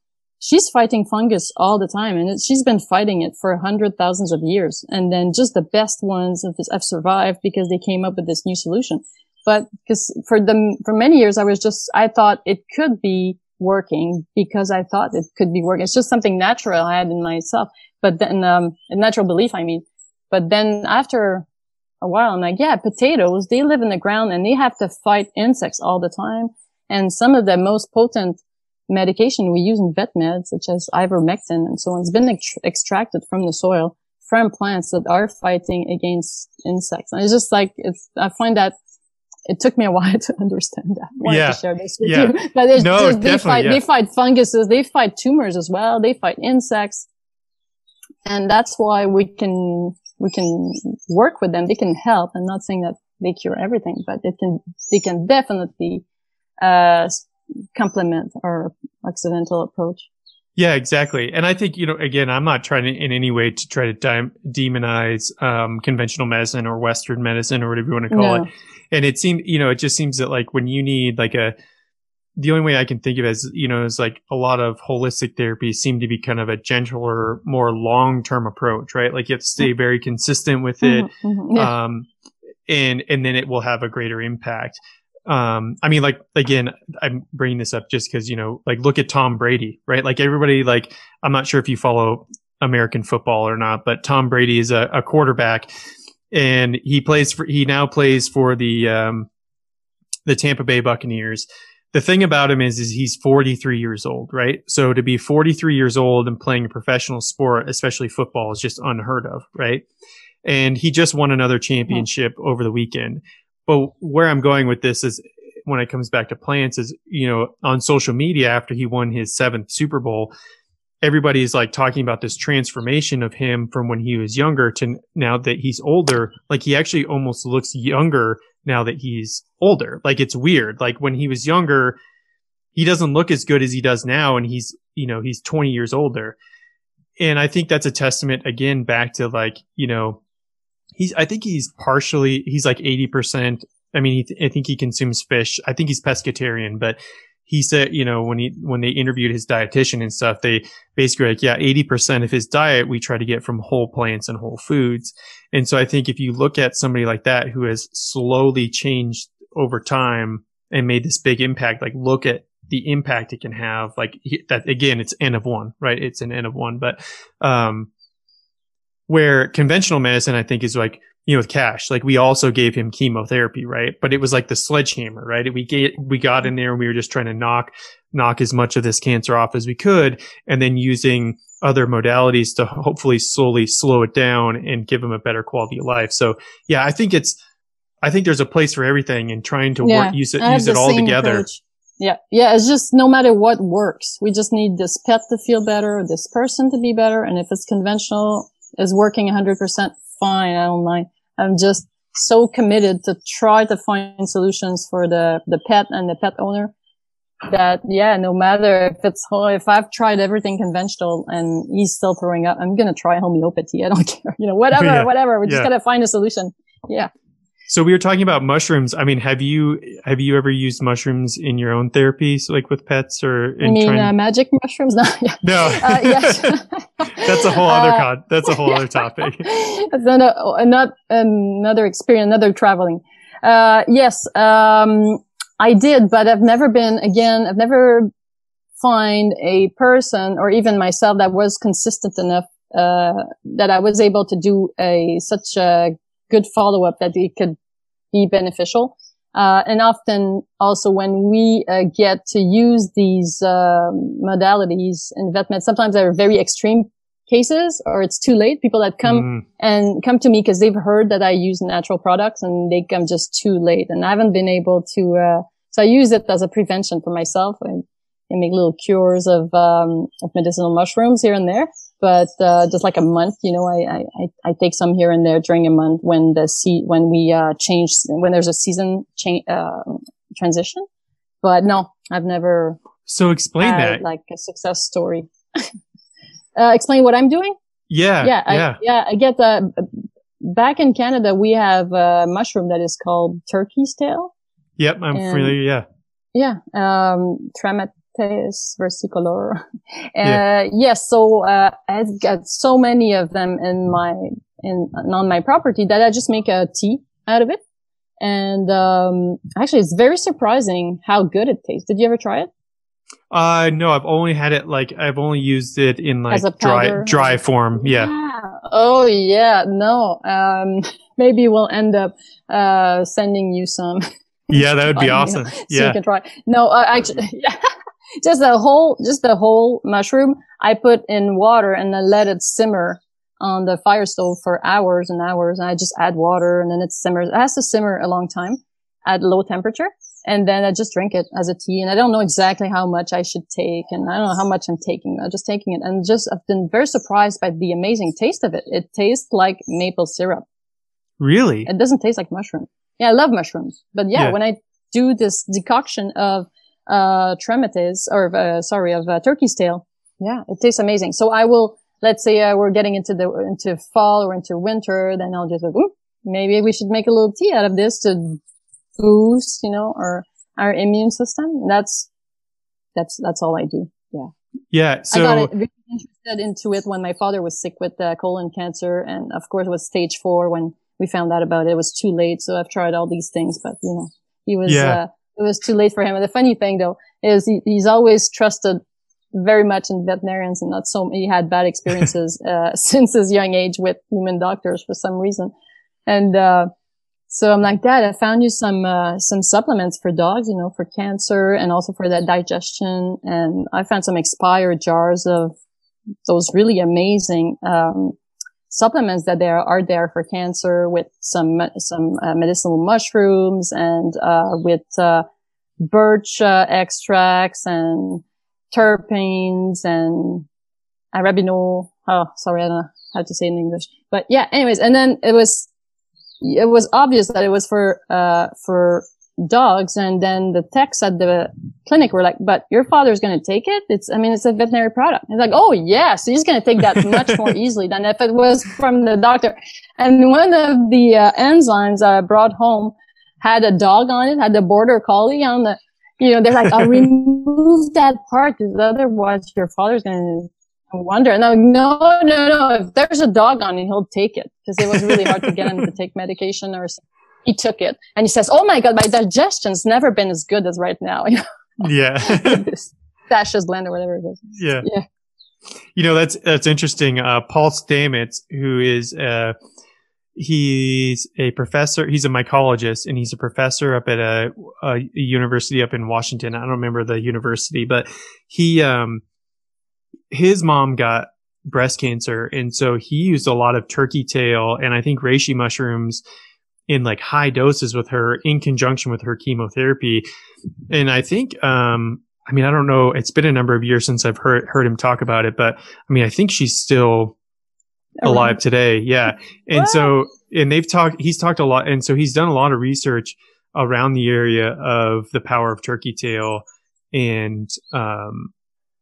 she's fighting fungus all the time and it, she's been fighting it for hundred thousands of years. And then just the best ones have survived because they came up with this new solution. But because for them, for many years, I was just, I thought it could be working because I thought it could be working. It's just something natural I had in myself, but then, um, a natural belief, I mean. But then after a while, I'm like, yeah, potatoes, they live in the ground and they have to fight insects all the time. And some of the most potent medication we use in vet meds, such as ivermectin and so on, has been ex- extracted from the soil from plants that are fighting against insects. And it's just like, it's, I find that it took me a while to understand that. I yeah. to share this with yeah. you. But no, they fight, yeah. they fight funguses, they fight tumors as well, they fight insects. And that's why we can, we can work with them. They can help. I'm not saying that they cure everything, but it can, they can definitely, uh, complement our occidental approach. Yeah, exactly. And I think, you know, again, I'm not trying to in any way to try to di- demonize um, conventional medicine or Western medicine or whatever you want to call no. it. And it seems, you know, it just seems that like when you need like a, the only way I can think of it is, you know, is like a lot of holistic therapies seem to be kind of a gentler, more long-term approach, right? Like you have to stay very consistent with it. Mm-hmm, mm-hmm, yeah. Um, and, and then it will have a greater impact um i mean like again i'm bringing this up just because you know like look at tom brady right? Like everybody like i'm not sure if you follow american football or not but tom brady is a, a quarterback and he plays for he now plays for the um the tampa bay buccaneers. The thing about him is is he's 43 years old right? So to be 43 years old and playing a professional sport especially football is just unheard of right? And he just won another championship over the weekend but where I'm going with this is when it comes back to plants is, you know, on social media after he won his seventh Super Bowl, everybody's like talking about this transformation of him from when he was younger to now that he's older. Like he actually almost looks younger now that he's older. Like it's weird. Like when he was younger, he doesn't look as good as he does now. And he's, you know, he's 20 years older. And I think that's a testament again back to like, you know, he's I think he's partially he's like 80%. I mean, I think he consumes fish. I think he's pescatarian, but he said, you know, when he when they interviewed his dietitian and stuff, they basically like, yeah, 80% of his diet we try to get from whole plants and whole foods. And so I think if you look at somebody like that who has slowly changed over time and made this big impact, like look at the impact it can have. Like that again, it's n of one, right? It's an n of one, but um, where conventional medicine, I think, is like, you know, with cash, like we also gave him chemotherapy, right? But it was like the sledgehammer, right? We get, we got in there and we were just trying to knock, knock as much of this cancer off as we could. And then using other modalities to hopefully slowly slow it down and give him a better quality of life. So yeah, I think it's, I think there's a place for everything and trying to yeah, work, use it, use it all together. Approach. Yeah. Yeah. It's just no matter what works. We just need this pet to feel better, this person to be better. And if it's conventional, is working 100% fine. I don't mind. I'm just so committed to try to find solutions for the, the pet and the pet owner that, yeah, no matter if it's, if I've tried everything conventional and he's still throwing up, I'm going to try homeopathy. I don't care. You know, whatever, yeah. whatever. We just yeah. got to find a solution. Yeah. So we were talking about mushrooms. I mean, have you have you ever used mushrooms in your own therapies, like with pets or? In you mean uh, magic mushrooms? No. Yeah. No. Uh, yes. that's a whole other uh, con- That's a whole yeah. other topic. That's another, another another experience, another traveling. Uh, yes, um, I did, but I've never been again. I've never find a person or even myself that was consistent enough uh, that I was able to do a such a good follow up that it could be beneficial. Uh, and often also when we uh, get to use these uh, modalities in vet med, sometimes they're very extreme cases or it's too late. People that come mm. and come to me because they've heard that I use natural products and they come just too late. And I haven't been able to, uh, so I use it as a prevention for myself. and, I make little cures of, um, of medicinal mushrooms here and there but uh, just like a month, you know, I, I, I take some here and there during a month when the se- when we uh, change when there's a season change uh, transition. But no, I've never. So explain that like a success story. uh, explain what I'm doing. Yeah, yeah, yeah. I, yeah. I get uh, back in Canada. We have a mushroom that is called turkey's tail. Yep, I'm and, familiar. Yeah. Yeah, um, Tramet Teis versicolor. Uh, yes, so uh, I've got so many of them in my in on my property that I just make a tea out of it. And um, actually, it's very surprising how good it tastes. Did you ever try it? Uh, no, I've only had it like I've only used it in like dry dry form. Yeah. yeah. Oh yeah, no. Um, maybe we'll end up uh sending you some. Yeah, that would be awesome. so yeah. you can try. No, uh, actually, yeah just the whole, just the whole mushroom I put in water and then let it simmer on the fire stove for hours and hours. And I just add water and then it simmers. It has to simmer a long time at low temperature. And then I just drink it as a tea. And I don't know exactly how much I should take. And I don't know how much I'm taking. I'm just taking it. And just, I've been very surprised by the amazing taste of it. It tastes like maple syrup. Really? It doesn't taste like mushroom. Yeah, I love mushrooms. But yeah, yeah. when I do this decoction of uh, Trametes or, uh, sorry, of uh, turkey's tail. Yeah, it tastes amazing. So I will, let's say, uh, we're getting into the, into fall or into winter, then I'll just, Ooh, maybe we should make a little tea out of this to boost, you know, our, our immune system. That's, that's, that's all I do. Yeah. Yeah. So I got really interested into it when my father was sick with uh, colon cancer. And of course it was stage four when we found out about it. It was too late. So I've tried all these things, but you know, he was, yeah. uh, it was too late for him. And the funny thing though is he, he's always trusted very much in veterinarians and not so he had bad experiences uh, since his young age with human doctors for some reason. And uh, so I'm like, Dad, I found you some uh, some supplements for dogs, you know, for cancer and also for that digestion. And I found some expired jars of those really amazing um, supplements that there are there for cancer with some some uh, medicinal mushrooms and uh, with uh, birch uh, extracts and terpenes and arabinol. Oh, sorry, I don't know how to say in English. But yeah, anyways, and then it was it was obvious that it was for uh, for dogs. And then the techs at the clinic were like, but your father's going to take it. It's, I mean, it's a veterinary product. It's like, oh yeah. So he's going to take that much more easily than if it was from the doctor. And one of the uh, enzymes I brought home had a dog on it, had the border collie on the, you know, they're like, I'll remove that part because otherwise your father's going to wonder. And I'm like, no, no, no. If there's a dog on it, he'll take it because it was really hard to get him to take medication or something he took it and he says, "Oh my god, my digestion's never been as good as right now." yeah, Stamets blend or whatever it is. Yeah, yeah. You know that's that's interesting. Uh, Paul Stamets, who is uh, he's a professor. He's a mycologist, and he's a professor up at a, a university up in Washington. I don't remember the university, but he um his mom got breast cancer, and so he used a lot of turkey tail and I think reishi mushrooms in like high doses with her in conjunction with her chemotherapy. And I think, um, I mean, I don't know. It's been a number of years since I've heard heard him talk about it, but I mean, I think she's still alive today. Yeah. And so, and they've talked, he's talked a lot. And so he's done a lot of research around the area of the power of turkey tail and, um,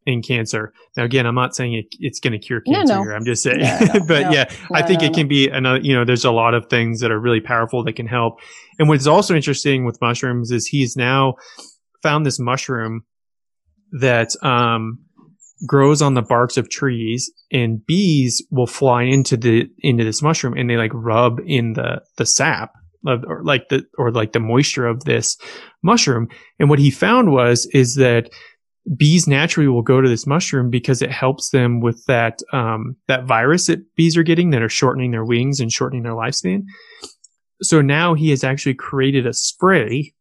in cancer. Now, again, I'm not saying it, it's going to cure cancer no, no. I'm just saying, no, but yeah, I think it can be another, you know, there's a lot of things that are really powerful that can help. And what's also interesting with mushrooms is he's now found this mushroom that, um, grows on the barks of trees and bees will fly into the, into this mushroom and they like rub in the, the sap of, or like the, or like the moisture of this mushroom. And what he found was, is that bees naturally will go to this mushroom because it helps them with that um, that virus that bees are getting that are shortening their wings and shortening their lifespan. So now he has actually created a spray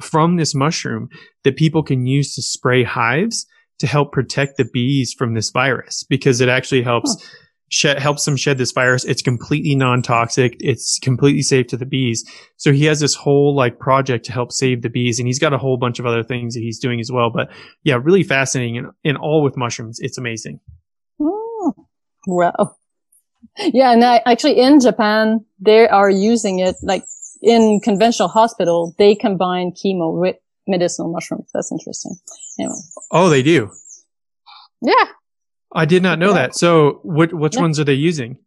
from this mushroom that people can use to spray hives to help protect the bees from this virus because it actually helps huh. Shed, helps them shed this virus. It's completely non-toxic. It's completely safe to the bees. So he has this whole like project to help save the bees and he's got a whole bunch of other things that he's doing as well. But yeah, really fascinating and, and all with mushrooms. It's amazing. Wow. Yeah. And I, actually in Japan, they are using it like in conventional hospital, they combine chemo with medicinal mushrooms. That's interesting. Anyway. Oh, they do. Yeah. I did not know that. So, what which yeah. ones are they using?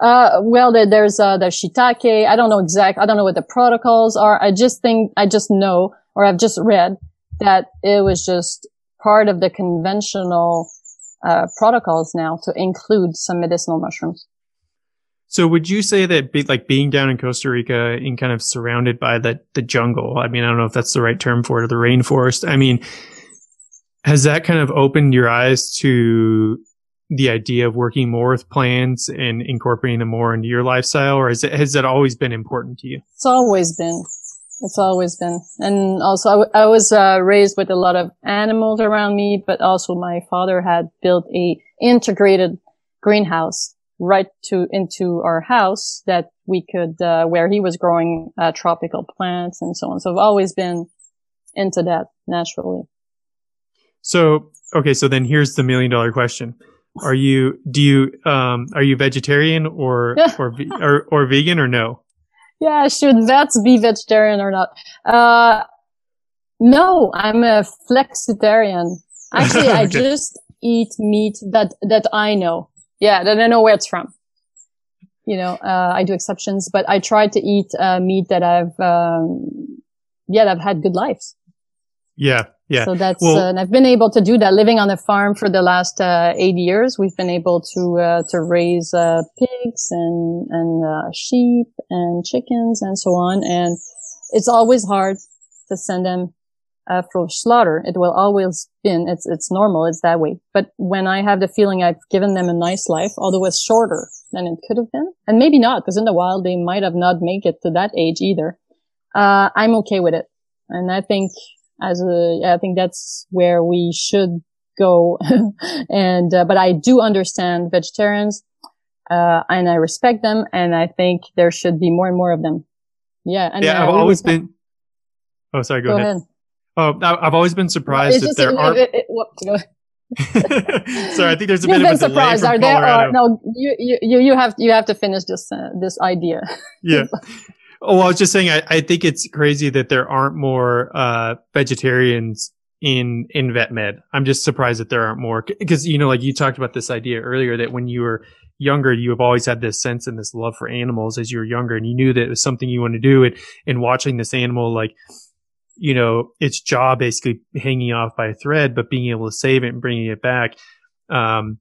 Uh, well, there, there's uh, the shiitake. I don't know exact. I don't know what the protocols are. I just think I just know, or I've just read that it was just part of the conventional uh, protocols now to include some medicinal mushrooms. So would you say that be, like being down in Costa Rica and kind of surrounded by the, the jungle, I mean, I don't know if that's the right term for it or the rainforest. I mean, has that kind of opened your eyes to the idea of working more with plants and incorporating them more into your lifestyle or has it, has that always been important to you? It's always been. It's always been. And also I, w- I was uh, raised with a lot of animals around me, but also my father had built a integrated greenhouse right to into our house that we could uh, where he was growing uh, tropical plants and so on. So I've always been into that naturally. So okay, so then here's the million dollar question: Are you do you um are you vegetarian or or, or or vegan or no? Yeah, should vets be vegetarian or not? Uh, no, I'm a flexitarian. Actually, okay. I just eat meat that that I know. Yeah, that I know where it's from. You know, uh, I do exceptions, but I try to eat uh, meat that I've, um, yeah, that I've had good lives. Yeah, yeah. So that's, well, uh, and I've been able to do that. Living on a farm for the last uh, eight years, we've been able to uh, to raise uh, pigs and and uh, sheep and chickens and so on. And it's always hard to send them uh, for slaughter. It will always been, it's, it's normal. It's that way. But when I have the feeling I've given them a nice life, although it's shorter than it could have been, and maybe not, because in the wild, they might have not made it to that age either. Uh, I'm okay with it. And I think as a, I think that's where we should go. and, uh, but I do understand vegetarians, uh, and I respect them. And I think there should be more and more of them. Yeah. And yeah, I've always been, Oh, sorry. Go, go ahead. ahead. Oh, I've always been surprised that there are. Sorry, I think there's a You've bit of a from are. There, no, you, you you have you have to finish this uh, this idea. yeah. Oh, I was just saying. I, I think it's crazy that there aren't more uh, vegetarians in in vet med. I'm just surprised that there aren't more because you know, like you talked about this idea earlier that when you were younger, you have always had this sense and this love for animals as you were younger, and you knew that it was something you wanted to do. And and watching this animal like you know, its jaw basically hanging off by a thread, but being able to save it and bringing it back. Um,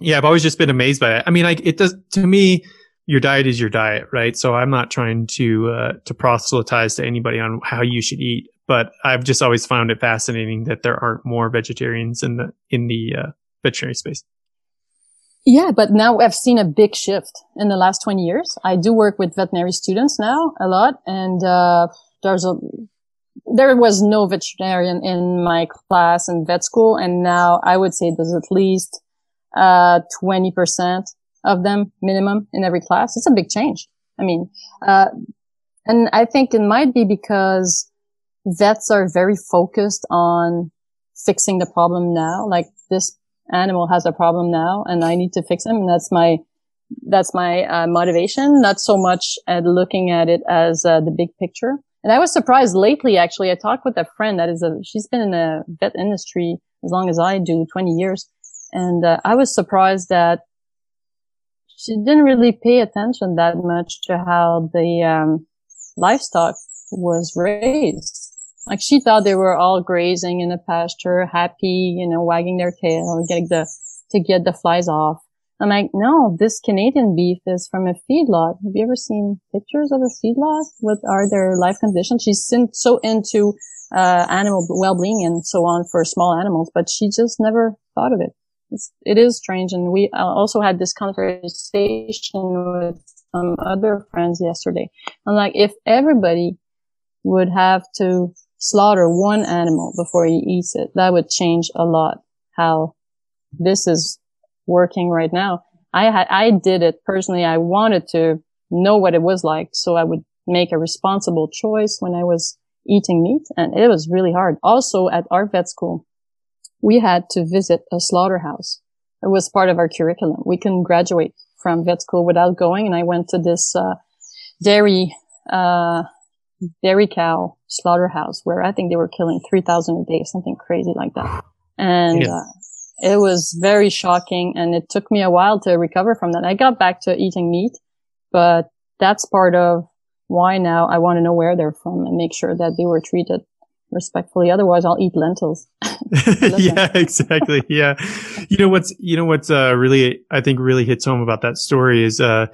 yeah, I've always just been amazed by it. I mean, like it does to me, your diet is your diet, right? So I'm not trying to, uh, to proselytize to anybody on how you should eat, but I've just always found it fascinating that there aren't more vegetarians in the, in the, uh, veterinary space. Yeah, but now I've seen a big shift in the last 20 years. I do work with veterinary students now a lot and, uh, there's a there was no veterinarian in my class in vet school. And now I would say there's at least, uh, 20% of them minimum in every class. It's a big change. I mean, uh, and I think it might be because vets are very focused on fixing the problem now. Like this animal has a problem now and I need to fix him. And that's my, that's my uh, motivation, not so much at looking at it as uh, the big picture. And I was surprised lately, actually. I talked with a friend that is a, she's been in the vet industry as long as I do, 20 years. And uh, I was surprised that she didn't really pay attention that much to how the um, livestock was raised. Like she thought they were all grazing in a pasture, happy, you know, wagging their tail, getting the, to get the flies off. I'm like, no, this Canadian beef is from a feedlot. Have you ever seen pictures of a feedlot? What are their life conditions? She's so into uh, animal well-being and so on for small animals, but she just never thought of it. It's, strange. And we uh, also had this conversation with some other friends yesterday. I'm like, if everybody would have to slaughter one animal before he eats it, that would change a lot how this is working right now. I had, I did it personally. I wanted to know what it was like so I would make a responsible choice when I was eating meat. And it was really hard. Also at our vet school, we had to visit a slaughterhouse. It was part of our curriculum. We couldn't graduate from vet school without going. And I went to this, uh, dairy, uh, dairy cow slaughterhouse where I think they were killing 3,000 a day, something crazy like that. And, yeah. uh, it was very shocking and it took me a while to recover from that. I got back to eating meat, but that's part of why now I want to know where they're from and make sure that they were treated respectfully. Otherwise, I'll eat lentils. yeah, exactly. Yeah. You know what's you know what's uh, really I think really hits home about that story is uh,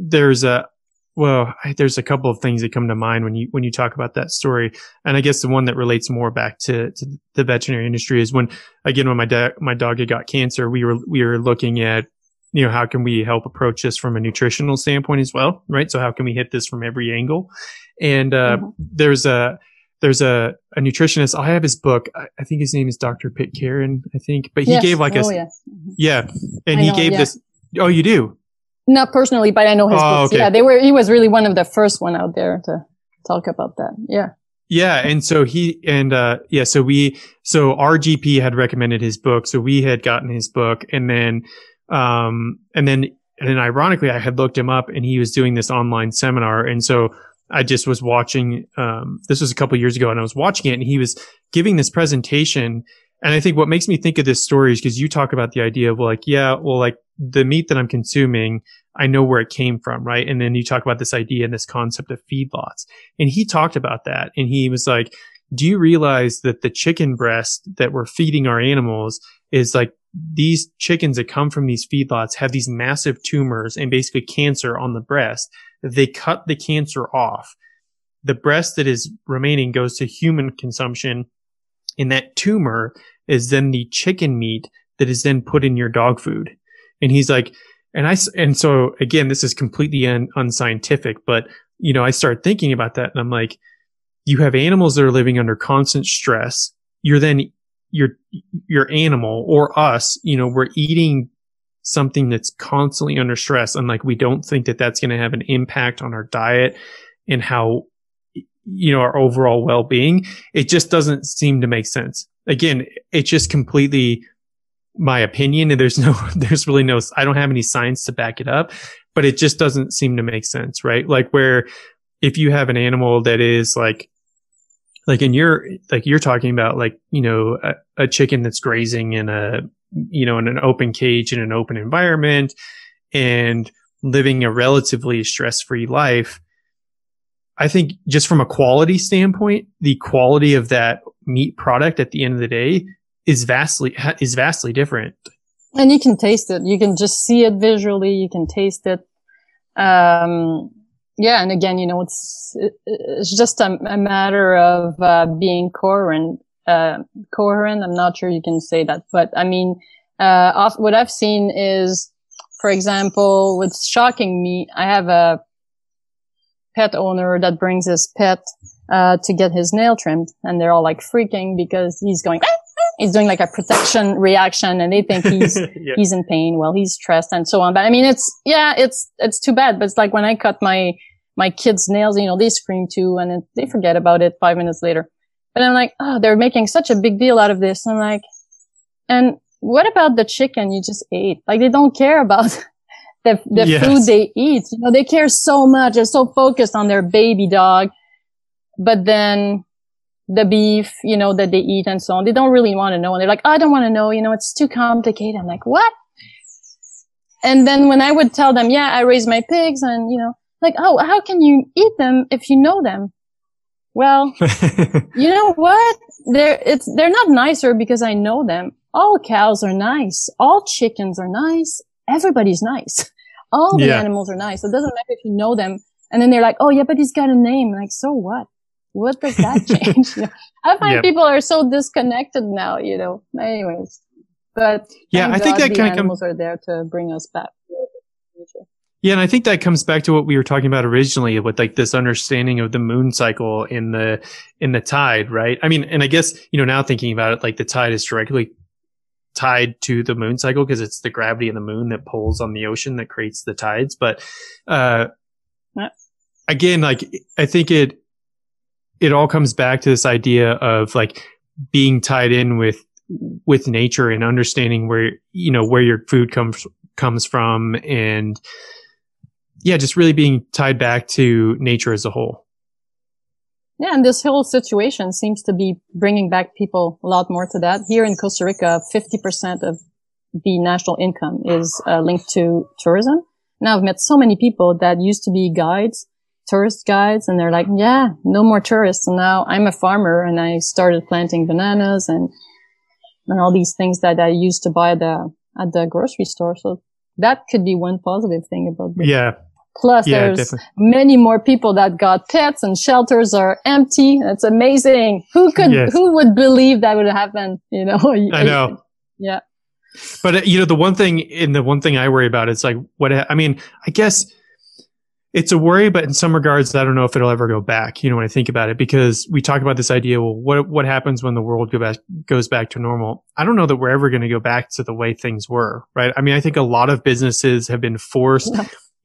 there's a well there's a couple of things that come to mind when you when you talk about that story, and I guess the one that relates more back to, to the veterinary industry is when again when my dad my dog had got cancer, we were we were looking at you know, how can we help approach this from a nutritional standpoint as well? Right. So how can we hit this from every angle? And, uh, mm-hmm. there's a, there's a, a nutritionist. I have his book. I, I, think his name is Dr. Pitcairn, I think, but he yes. gave like oh, a, yes. yeah. And I he know, gave yeah. this. Oh, you do? Not personally, but I know his Oh, books. okay. Yeah. They were, he was really one of the first one out there to talk about that. Yeah. Yeah, and so he and uh yeah, so we so our GP had recommended his book, so we had gotten his book, and then um and then and then ironically, I had looked him up, and he was doing this online seminar, and so I just was watching. Um, this was a couple years ago, and I was watching it, and he was giving this presentation. And I think what makes me think of this story is because you talk about the idea of like, yeah, well, like the meat that I'm consuming, I know where it came from, right? And then you talk about this idea and this concept of feedlots. And he talked about that. And he was like, do you realize that the chicken breast that we're feeding our animals is like these chickens that come from these feedlots have these massive tumors and basically cancer on the breast. They cut the cancer off. The breast that is remaining goes to human consumption. And that tumor is then the chicken meat that is then put in your dog food. And he's like, and I, and so again, this is completely un, unscientific, but you know, I start thinking about that and I'm like, you have animals that are living under constant stress. You're then your your animal or us, you know, we're eating something that's constantly under stress, and like we don't think that that's going to have an impact on our diet and how you know our overall well being. It just doesn't seem to make sense. Again, it's just completely my opinion, and there's no, there's really no, I don't have any science to back it up, but it just doesn't seem to make sense, right? Like where if you have an animal that is like like in your like you're talking about like you know a, a, chicken that's grazing in a you know in an open cage in an open environment and living a relatively stress-free life i think just from a quality standpoint the quality of that meat product at the end of the day is vastly is vastly different. And you can taste it. You can just see it visually. You can taste it. Um yeah, and again, you know, it's it's just a, a matter of uh, being coherent. Uh, coherent. I'm not sure you can say that, but I mean, uh, off, what I've seen is, for example, what's shocking me, I have a pet owner that brings his pet uh, to get his nail trimmed, and they're all like freaking because he's going. He's doing like a protection reaction and they think he's, yeah. he's in pain. Well, he's stressed and so on. But I mean, it's, yeah, it's, it's too bad. But it's like when I cut my, my kids' nails, you know, they scream too and it, they forget about it five minutes later. But I'm like, oh, they're making such a big deal out of this. I'm like, and what about the chicken you just ate? Like they don't care about the, the Yes. food they eat. You know, they care so much. They're so focused on their baby dog. But then the beef, you know, that they eat and so on, they don't really want to know. And they're like, oh, I don't want to know. You know, it's too complicated. I'm like, what? And then when I would tell them, yeah, I raise my pigs and, you know, like, oh, how can you eat them if you know them? Well, you know what? They're, it's, they're not nicer because I know them. All cows are nice. All chickens are nice. Everybody's nice. All the Yeah. animals are nice. It doesn't matter if you know them. And then they're like, oh yeah, but he's got a name. Like, so what? What does that change? You know, I find Yeah. people are so disconnected now, you know, anyways, but Yeah, I think that the kinda come- animals are there to bring us back. Yeah, and I think that comes back to what we were talking about originally with like this understanding of the moon cycle in the in the tide, right? I mean, and I guess, you know, now thinking about it, like the tide is directly tied to the moon cycle because it's the gravity of the moon that pulls on the ocean that creates the tides. But uh again, like I think it it all comes back to this idea of like being tied in with with nature and understanding where you know where your food comes comes from and yeah, just really being tied back to nature as a whole. Yeah, and this whole situation seems to be bringing back people a lot more to that. Here in Costa Rica, 50% of the national income is uh, linked to tourism. Now I've met so many people that used to be guides, tourist guides, and they're like, yeah, no more tourists. And now I'm a farmer and I started planting bananas and, and all these things that I used to buy at the, at the grocery store. So that could be one positive thing about this. Yeah. Plus, yeah, there's definitely. many more people that got pets and shelters are empty. It's amazing. Who could, yes. who would believe that would happen? You know? I know. Yeah. But uh, you know, the one thing, and the one thing I worry about is like what I mean. I guess it's a worry, but in some regards, I don't know if it'll ever go back. You know, when I think about it, because we talk about this idea. Well, what what happens when the world go back, goes back to normal? I don't know that we're ever going to go back to the way things were. Right? I mean, I think a lot of businesses have been forced.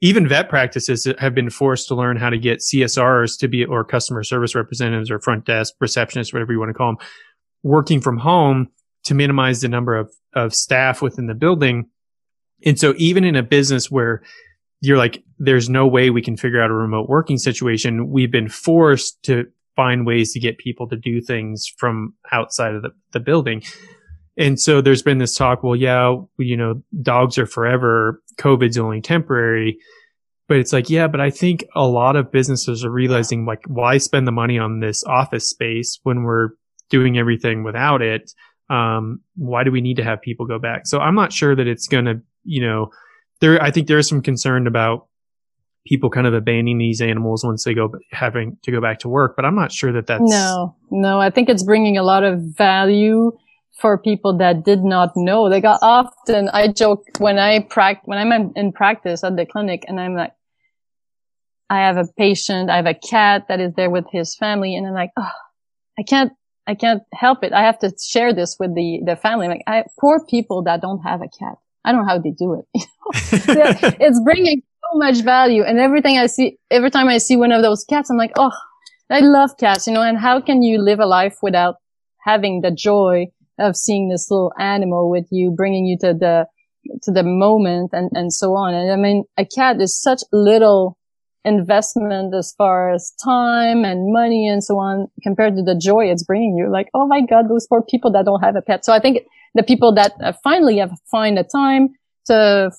Even vet practices have been forced to learn how to get CSRs to be, or customer service representatives or front desk receptionists, whatever you want to call them, working from home to minimize the number of, of staff within the building. And so even in a business where you're like, there's no way we can figure out a remote working situation, we've been forced to find ways to get people to do things from outside of the, the building. And so there's been this talk, well, yeah, you know, dogs are forever. COVID's only temporary. But it's like, yeah, but I think a lot of businesses are realizing like, why spend the money on this office space when we're doing everything without it? Um, why do we need to have people go back? So I'm not sure that it's going to, you know, there, I think there's some concern about people kind of abandoning these animals once they go having to go back to work, but I'm not sure that that's. No, no, I think it's bringing a lot of value for people that did not know. They got often, I joke when I practice, when I'm in practice at the clinic and I'm like, I have a patient, I have a cat that is there with his family and I'm like, oh, I can't, I can't help it. I have to share this with the, the family. Like, I, poor people that don't have a cat. I don't know how they do it. it's bringing so much value and everything I see, every time I see one of those cats, I'm like, oh, I love cats, you know, and how can you live a life without having the joy of seeing this little animal with you, bringing you to the, to the moment and, and so on. And I mean, a cat is such little investment as far as time and money and so on compared to the joy it's bringing you. Like, oh my God, those poor people that don't have a pet. So I think the people that uh, finally have find the time to,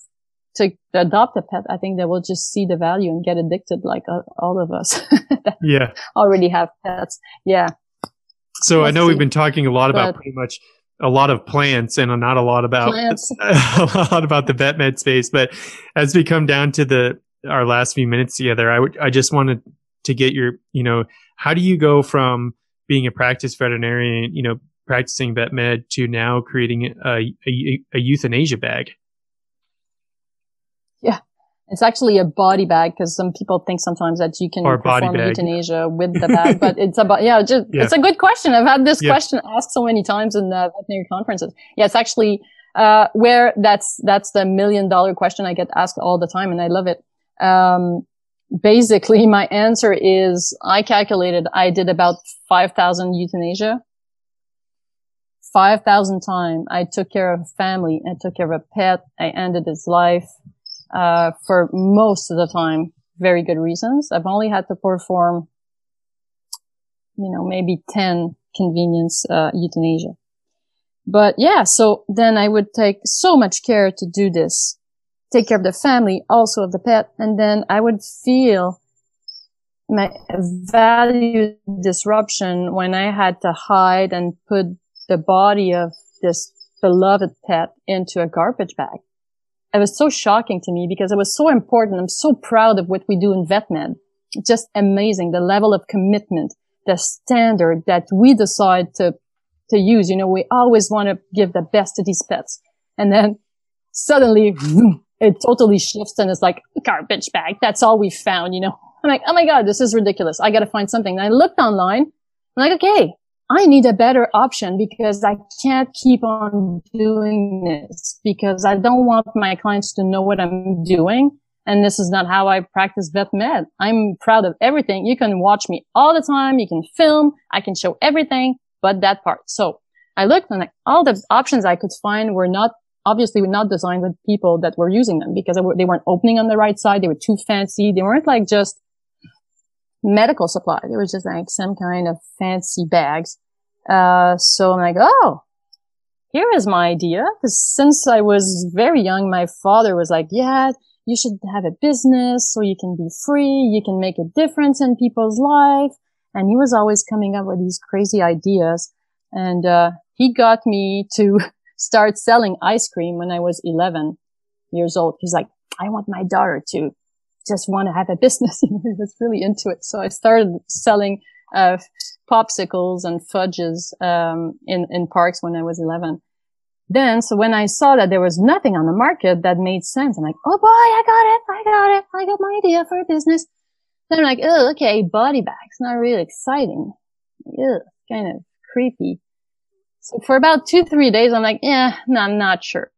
to adopt a pet, I think they will just see the value and get addicted like uh, all of us. yeah. Already have pets. Yeah. So Let's I know see. we've been talking a lot about pretty much a lot of plants and not a lot about a lot about the vet med space. But as we come down to the our last few minutes together, I would I just wanted to get your you know how do you go from being a practice veterinarian, you know, practicing vet med to now creating a, a, a euthanasia bag? It's actually a body bag because some people think sometimes that you can or perform euthanasia with the bag, but it's about, yeah, just, yeah, it's a good question. I've had this yeah. question asked so many times in the veterinary conferences. Yeah, it's actually, uh, where that's, that's the million dollar question I get asked all the time and I love it. Um, basically my answer is I calculated I did about 5,000 euthanasia. 5,000 times I took care of a family. I took care of a pet. I ended his life uh, for most of the time, very good reasons. I've only had to perform, you know, maybe 10 convenience, uh, euthanasia. But yeah, so then I would take so much care to do this, take care of the family, also of the pet, and then I would feel my value disruption when I had to hide and put the body of this beloved pet into a garbage bag it was so shocking to me because it was so important. I'm so proud of what we do in VetMed. Just amazing. The level of commitment, the standard that we decide to, to use. You know, we always want to give the best to these pets. And then suddenly it totally shifts and it's like garbage bag. That's all we found, you know. I'm like, oh my god, this is ridiculous. I got to find something. And I looked online. I'm like, okay, I need a better option because I can't keep on doing this because I don't want my clients to know what I'm doing. And this is not how I practice vet med. I'm proud of everything. You can watch me all the time. You can film. I can show everything, but that part. So I looked and like all the options I could find were not obviously were not designed with people that were using them because they weren't opening on the right side. They were too fancy. They weren't like just medical supply. They were just like some kind of fancy bags. Uh, so I'm like, oh, here is my idea. Cause since I was very young, my father was like, yeah, you should have a business so you can be free. You can make a difference in people's life. And he was always coming up with these crazy ideas. And, uh, he got me to start selling ice cream when I was 11 years old. He's like, I want my daughter to just want to have a business. You know, he was really into it. So I started selling, uh, popsicles and fudges, um, in, in parks when I was 11. Then, so when I saw that there was nothing on the market that made sense, I'm like, oh boy, I got it. I got it. I got my idea for a business. Then I'm like, oh, okay, body bags. Not really exciting. Ugh, kind of creepy. So for about two, three days, I'm like, yeah, no, I'm not sure.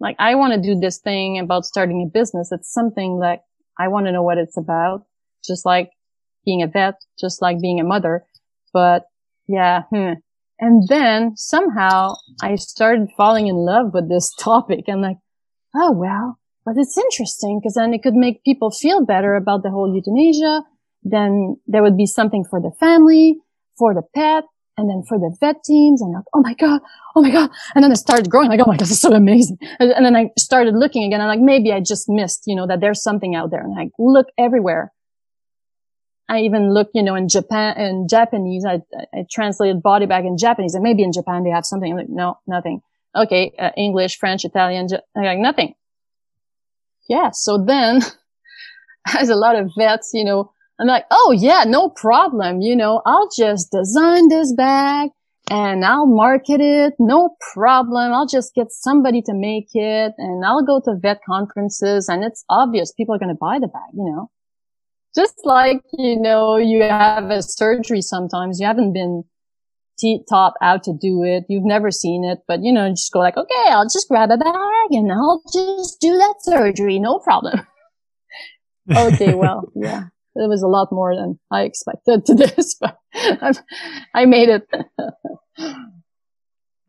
Like, I want to do this thing about starting a business. It's something like I want to know what it's about, just like being a vet, just like being a mother. But yeah, hmm. And then somehow I started falling in love with this topic. I'm like, oh, well, but it's interesting because then it could make people feel better about the whole euthanasia. Then there would be something for the family, for the pet, and then for the vet teams and like, oh my God, oh my God. And then it started growing like, oh my God, this is so amazing. And, then I started looking again I'm like, maybe I just missed, you know, that there's something out there and I look everywhere. I even look, you know, in Japan, in Japanese, I, I translated body bag in Japanese and maybe in Japan they have something. I'm like, no, nothing. Okay. Uh, English, French, Italian, I'm like, nothing. Yeah. So then as a lot of vets, you know, I'm like, oh yeah, no problem. You know, I'll just design this bag and I'll market it. No problem. I'll just get somebody to make it and I'll go to vet conferences and it's obvious people are going to buy the bag, you know, just like, you know, you have a surgery sometimes you haven't been t- taught how to do it. You've never seen it, but you know, just go like, okay, I'll just grab a bag and I'll just do that surgery. No problem. okay. Well, yeah it was a lot more than I expected to this, but I made it.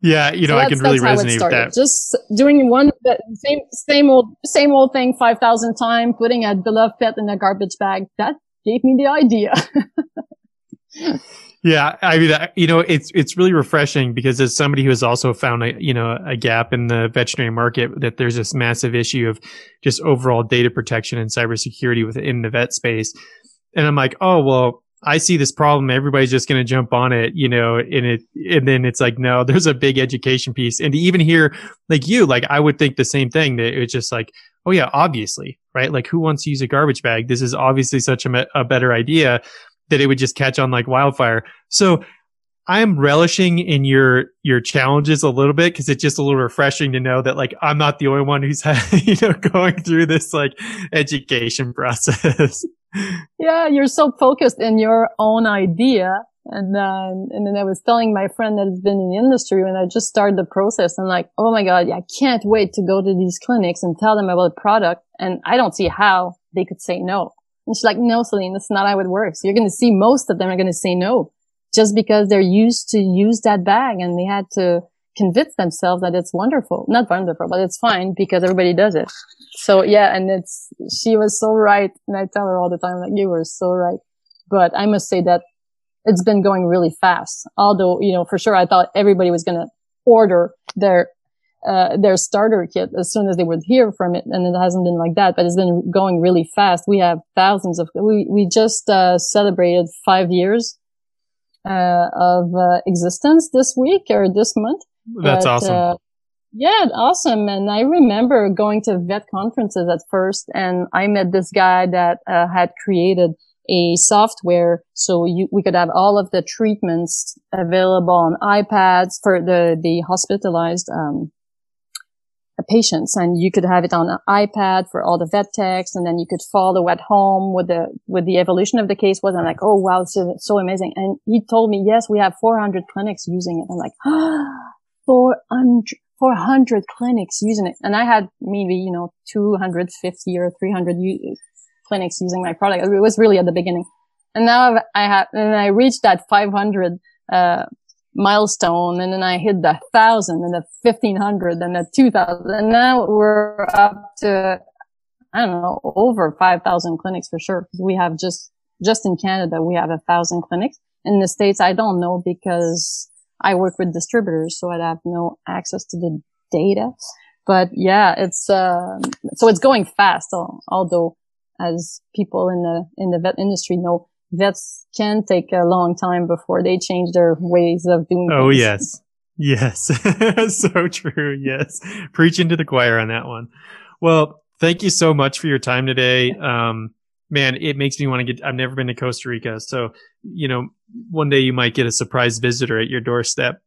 yeah, you know, so I can really resonate with that. Just doing one same same old same old thing five thousand times, putting a beloved pet in a garbage bag. That gave me the idea. Yeah, I mean, you know, it's it's really refreshing because as somebody who has also found a you know a gap in the veterinary market, that there's this massive issue of just overall data protection and cybersecurity within the vet space, and I'm like, oh well, I see this problem. Everybody's just going to jump on it, you know, and it, and then it's like, no, there's a big education piece. And to even hear like you, like I would think the same thing that it's just like, oh yeah, obviously, right? Like who wants to use a garbage bag? This is obviously such a, a better idea that it would just catch on like wildfire. So I'm relishing in your your challenges a little bit because it's just a little refreshing to know that like I'm not the only one who's you know going through this like education process. yeah, you're so focused in your own idea, and then and then I was telling my friend that has been in the industry when I just started the process, and like, oh my god, I can't wait to go to these clinics and tell them about the product, and I don't see how they could say no. And she's like, no, Celine, that's not how it works. You're going to see most of them are going to say no just because they're used to use that bag and they had to convince themselves that it's wonderful. Not wonderful, but it's fine because everybody does it. So yeah, and it's, she was so right. And I tell her all the time, like, you were so right. But I must say that it's been going really fast. Although, you know, for sure, I thought everybody was going to order their uh, their starter kit as soon as they would hear from it. And it hasn't been like that, but it's been going really fast. We have thousands of, we, we just, uh, celebrated five years, uh, of, uh, existence this week or this month. That's but, awesome. Uh, yeah, awesome. And I remember going to vet conferences at first and I met this guy that, uh, had created a software so you, we could have all of the treatments available on iPads for the, the hospitalized, um, patients and you could have it on an iPad for all the vet techs and then you could follow at home with the, with the evolution of the case was. I'm like, oh wow, so, so amazing. And he told me, yes, we have 400 clinics using it. I'm like, ah, 400, 400 clinics using it. And I had maybe, you know, 250 or 300 u- clinics using my product. It was really at the beginning. And now I have, and I reached that 500, uh, milestone and then I hit the thousand and the 1500 and the 2000 and now we're up to, I don't know, over 5,000 clinics for sure. We have just, just in Canada, we have a thousand clinics. In the States, I don't know because I work with distributors, so I have no access to the data. But yeah, it's, uh, so it's going fast, although as people in the, in the vet industry know, vets can take a long time before they change their ways of doing things. oh things. yes. Yes. So true. Yes. Preaching to the choir on that one. Well thank you so much for your time today. Um man it makes me want to get i've never been to Costa Rica so you know one day you might get a surprise visitor at your doorstep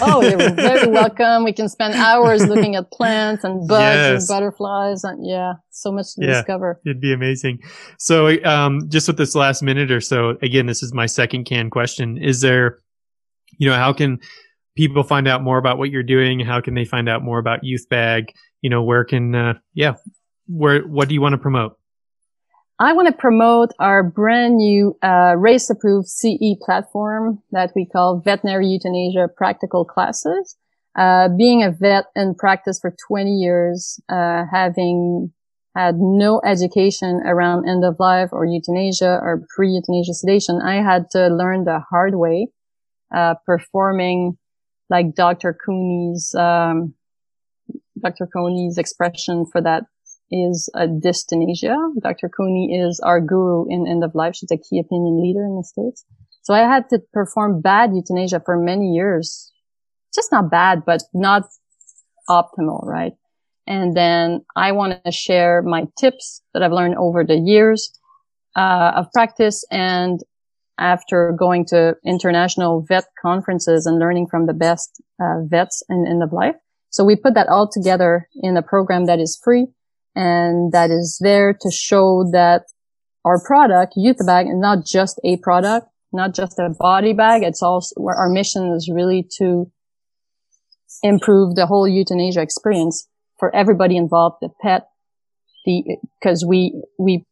oh, you're very welcome. We can spend hours looking at plants and bugs yes. and butterflies, and yeah, so much to yeah, discover. It'd be amazing. So, um, just with this last minute or so, again, this is my second can question. Is there, you know, how can people find out more about what you're doing? How can they find out more about Euthabag? You know, where can, uh, yeah, where, what do you want to promote? I want to promote our brand new uh, RACE approved CE platform that we call Veterinary Euthanasia Practical Classes. Uh, being a vet in practice for 20 years, uh, having had no education around end of life or euthanasia or pre-euthanasia sedation, I had to learn the hard way, uh, performing like Dr. Cooney's, um, Dr. Cooney's expression for that is a dysthanasia. Dr. Cooney is our guru in end of life. She's a key opinion leader in the States. So I had to perform bad euthanasia for many years. Just not bad, but not optimal, right? And then I want to share my tips that I've learned over the years uh, of practice and after going to international vet conferences and learning from the best uh, vets in end of life. So we put that all together in a program that is free and that is there to show that our product, Euthabag, is not just a product, not just a body bag. It's also our mission is really to improve the whole euthanasia experience for everybody involved, the pet, the, cause we, we,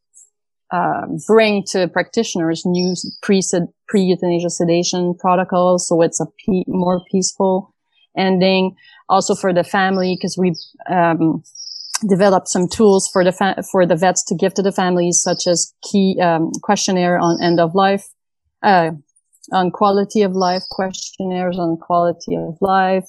uh, bring to practitioners new pre, pre-euthanasia sedation protocols. So it's a pe- more peaceful ending. Also for the family, cause we, um, developed some tools for the fa- for the vets to give to the families, such as key um, questionnaire on end of life, uh, on quality of life questionnaires on quality of life,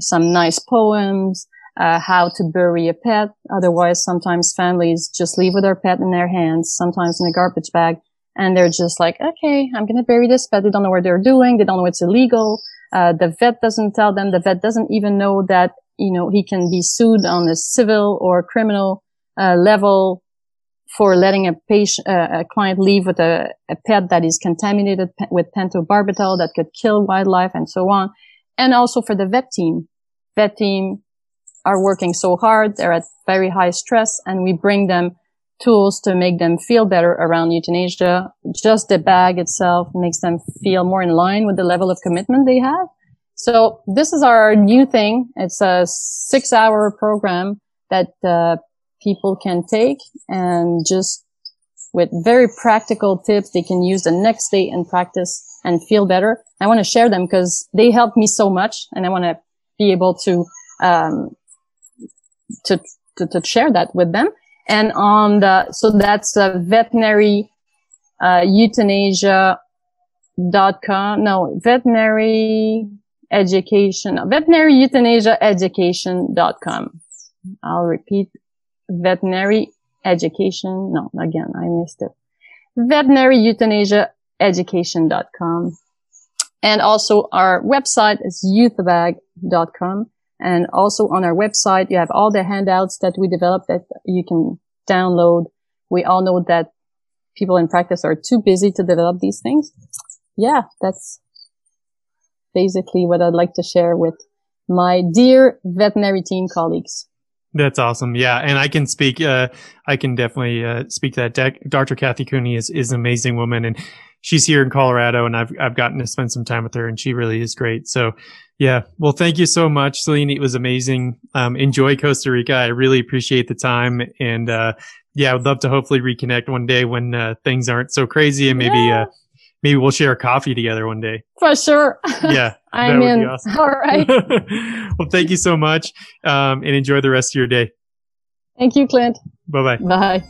some nice poems, uh, how to bury a pet. Otherwise, sometimes families just leave with their pet in their hands, sometimes in a garbage bag, and they're just like, okay, I'm gonna bury this pet. They don't know what they're doing. They don't know it's illegal. Uh, the vet doesn't tell them. The vet doesn't even know that you know, he can be sued on a civil or criminal uh, level for letting a patient, uh, a client leave with a, a pet that is contaminated pe- with pentobarbital that could kill wildlife and so on. And also for the vet team. Vet team are working so hard. They're at very high stress and we bring them tools to make them feel better around euthanasia. Just the bag itself makes them feel more in line with the level of commitment they have. So this is our new thing. It's a six hour program that uh, people can take and just with very practical tips they can use the next day and practice and feel better. I want to share them because they helped me so much and I want to be able to, um, to, to, to, share that with them. And on the, so that's a veterinary, uh, dot com. No, veterinary education, veterinary euthanasia education.com. I'll repeat veterinary education. No, again, I missed it. Veterinary euthanasia education.com. And also our website is euthabag.com. And also on our website, you have all the handouts that we developed that you can download. We all know that people in practice are too busy to develop these things. Yeah, that's basically what I'd like to share with my dear veterinary team colleagues. That's awesome. Yeah. And I can speak, uh, I can definitely, uh, speak that De- Dr. Kathy Cooney is, is an amazing woman and she's here in Colorado and I've, I've gotten to spend some time with her and she really is great. So yeah. Well, thank you so much, Celine. It was amazing. Um, enjoy Costa Rica. I really appreciate the time and, uh, yeah, I would love to hopefully reconnect one day when, uh, things aren't so crazy and maybe, yeah. Maybe we'll share a coffee together one day. For sure. Yeah. I'm in. Awesome. All right. well, thank you so much. Um, and enjoy the rest of your day. Thank you, Clint. Bye-bye. Bye.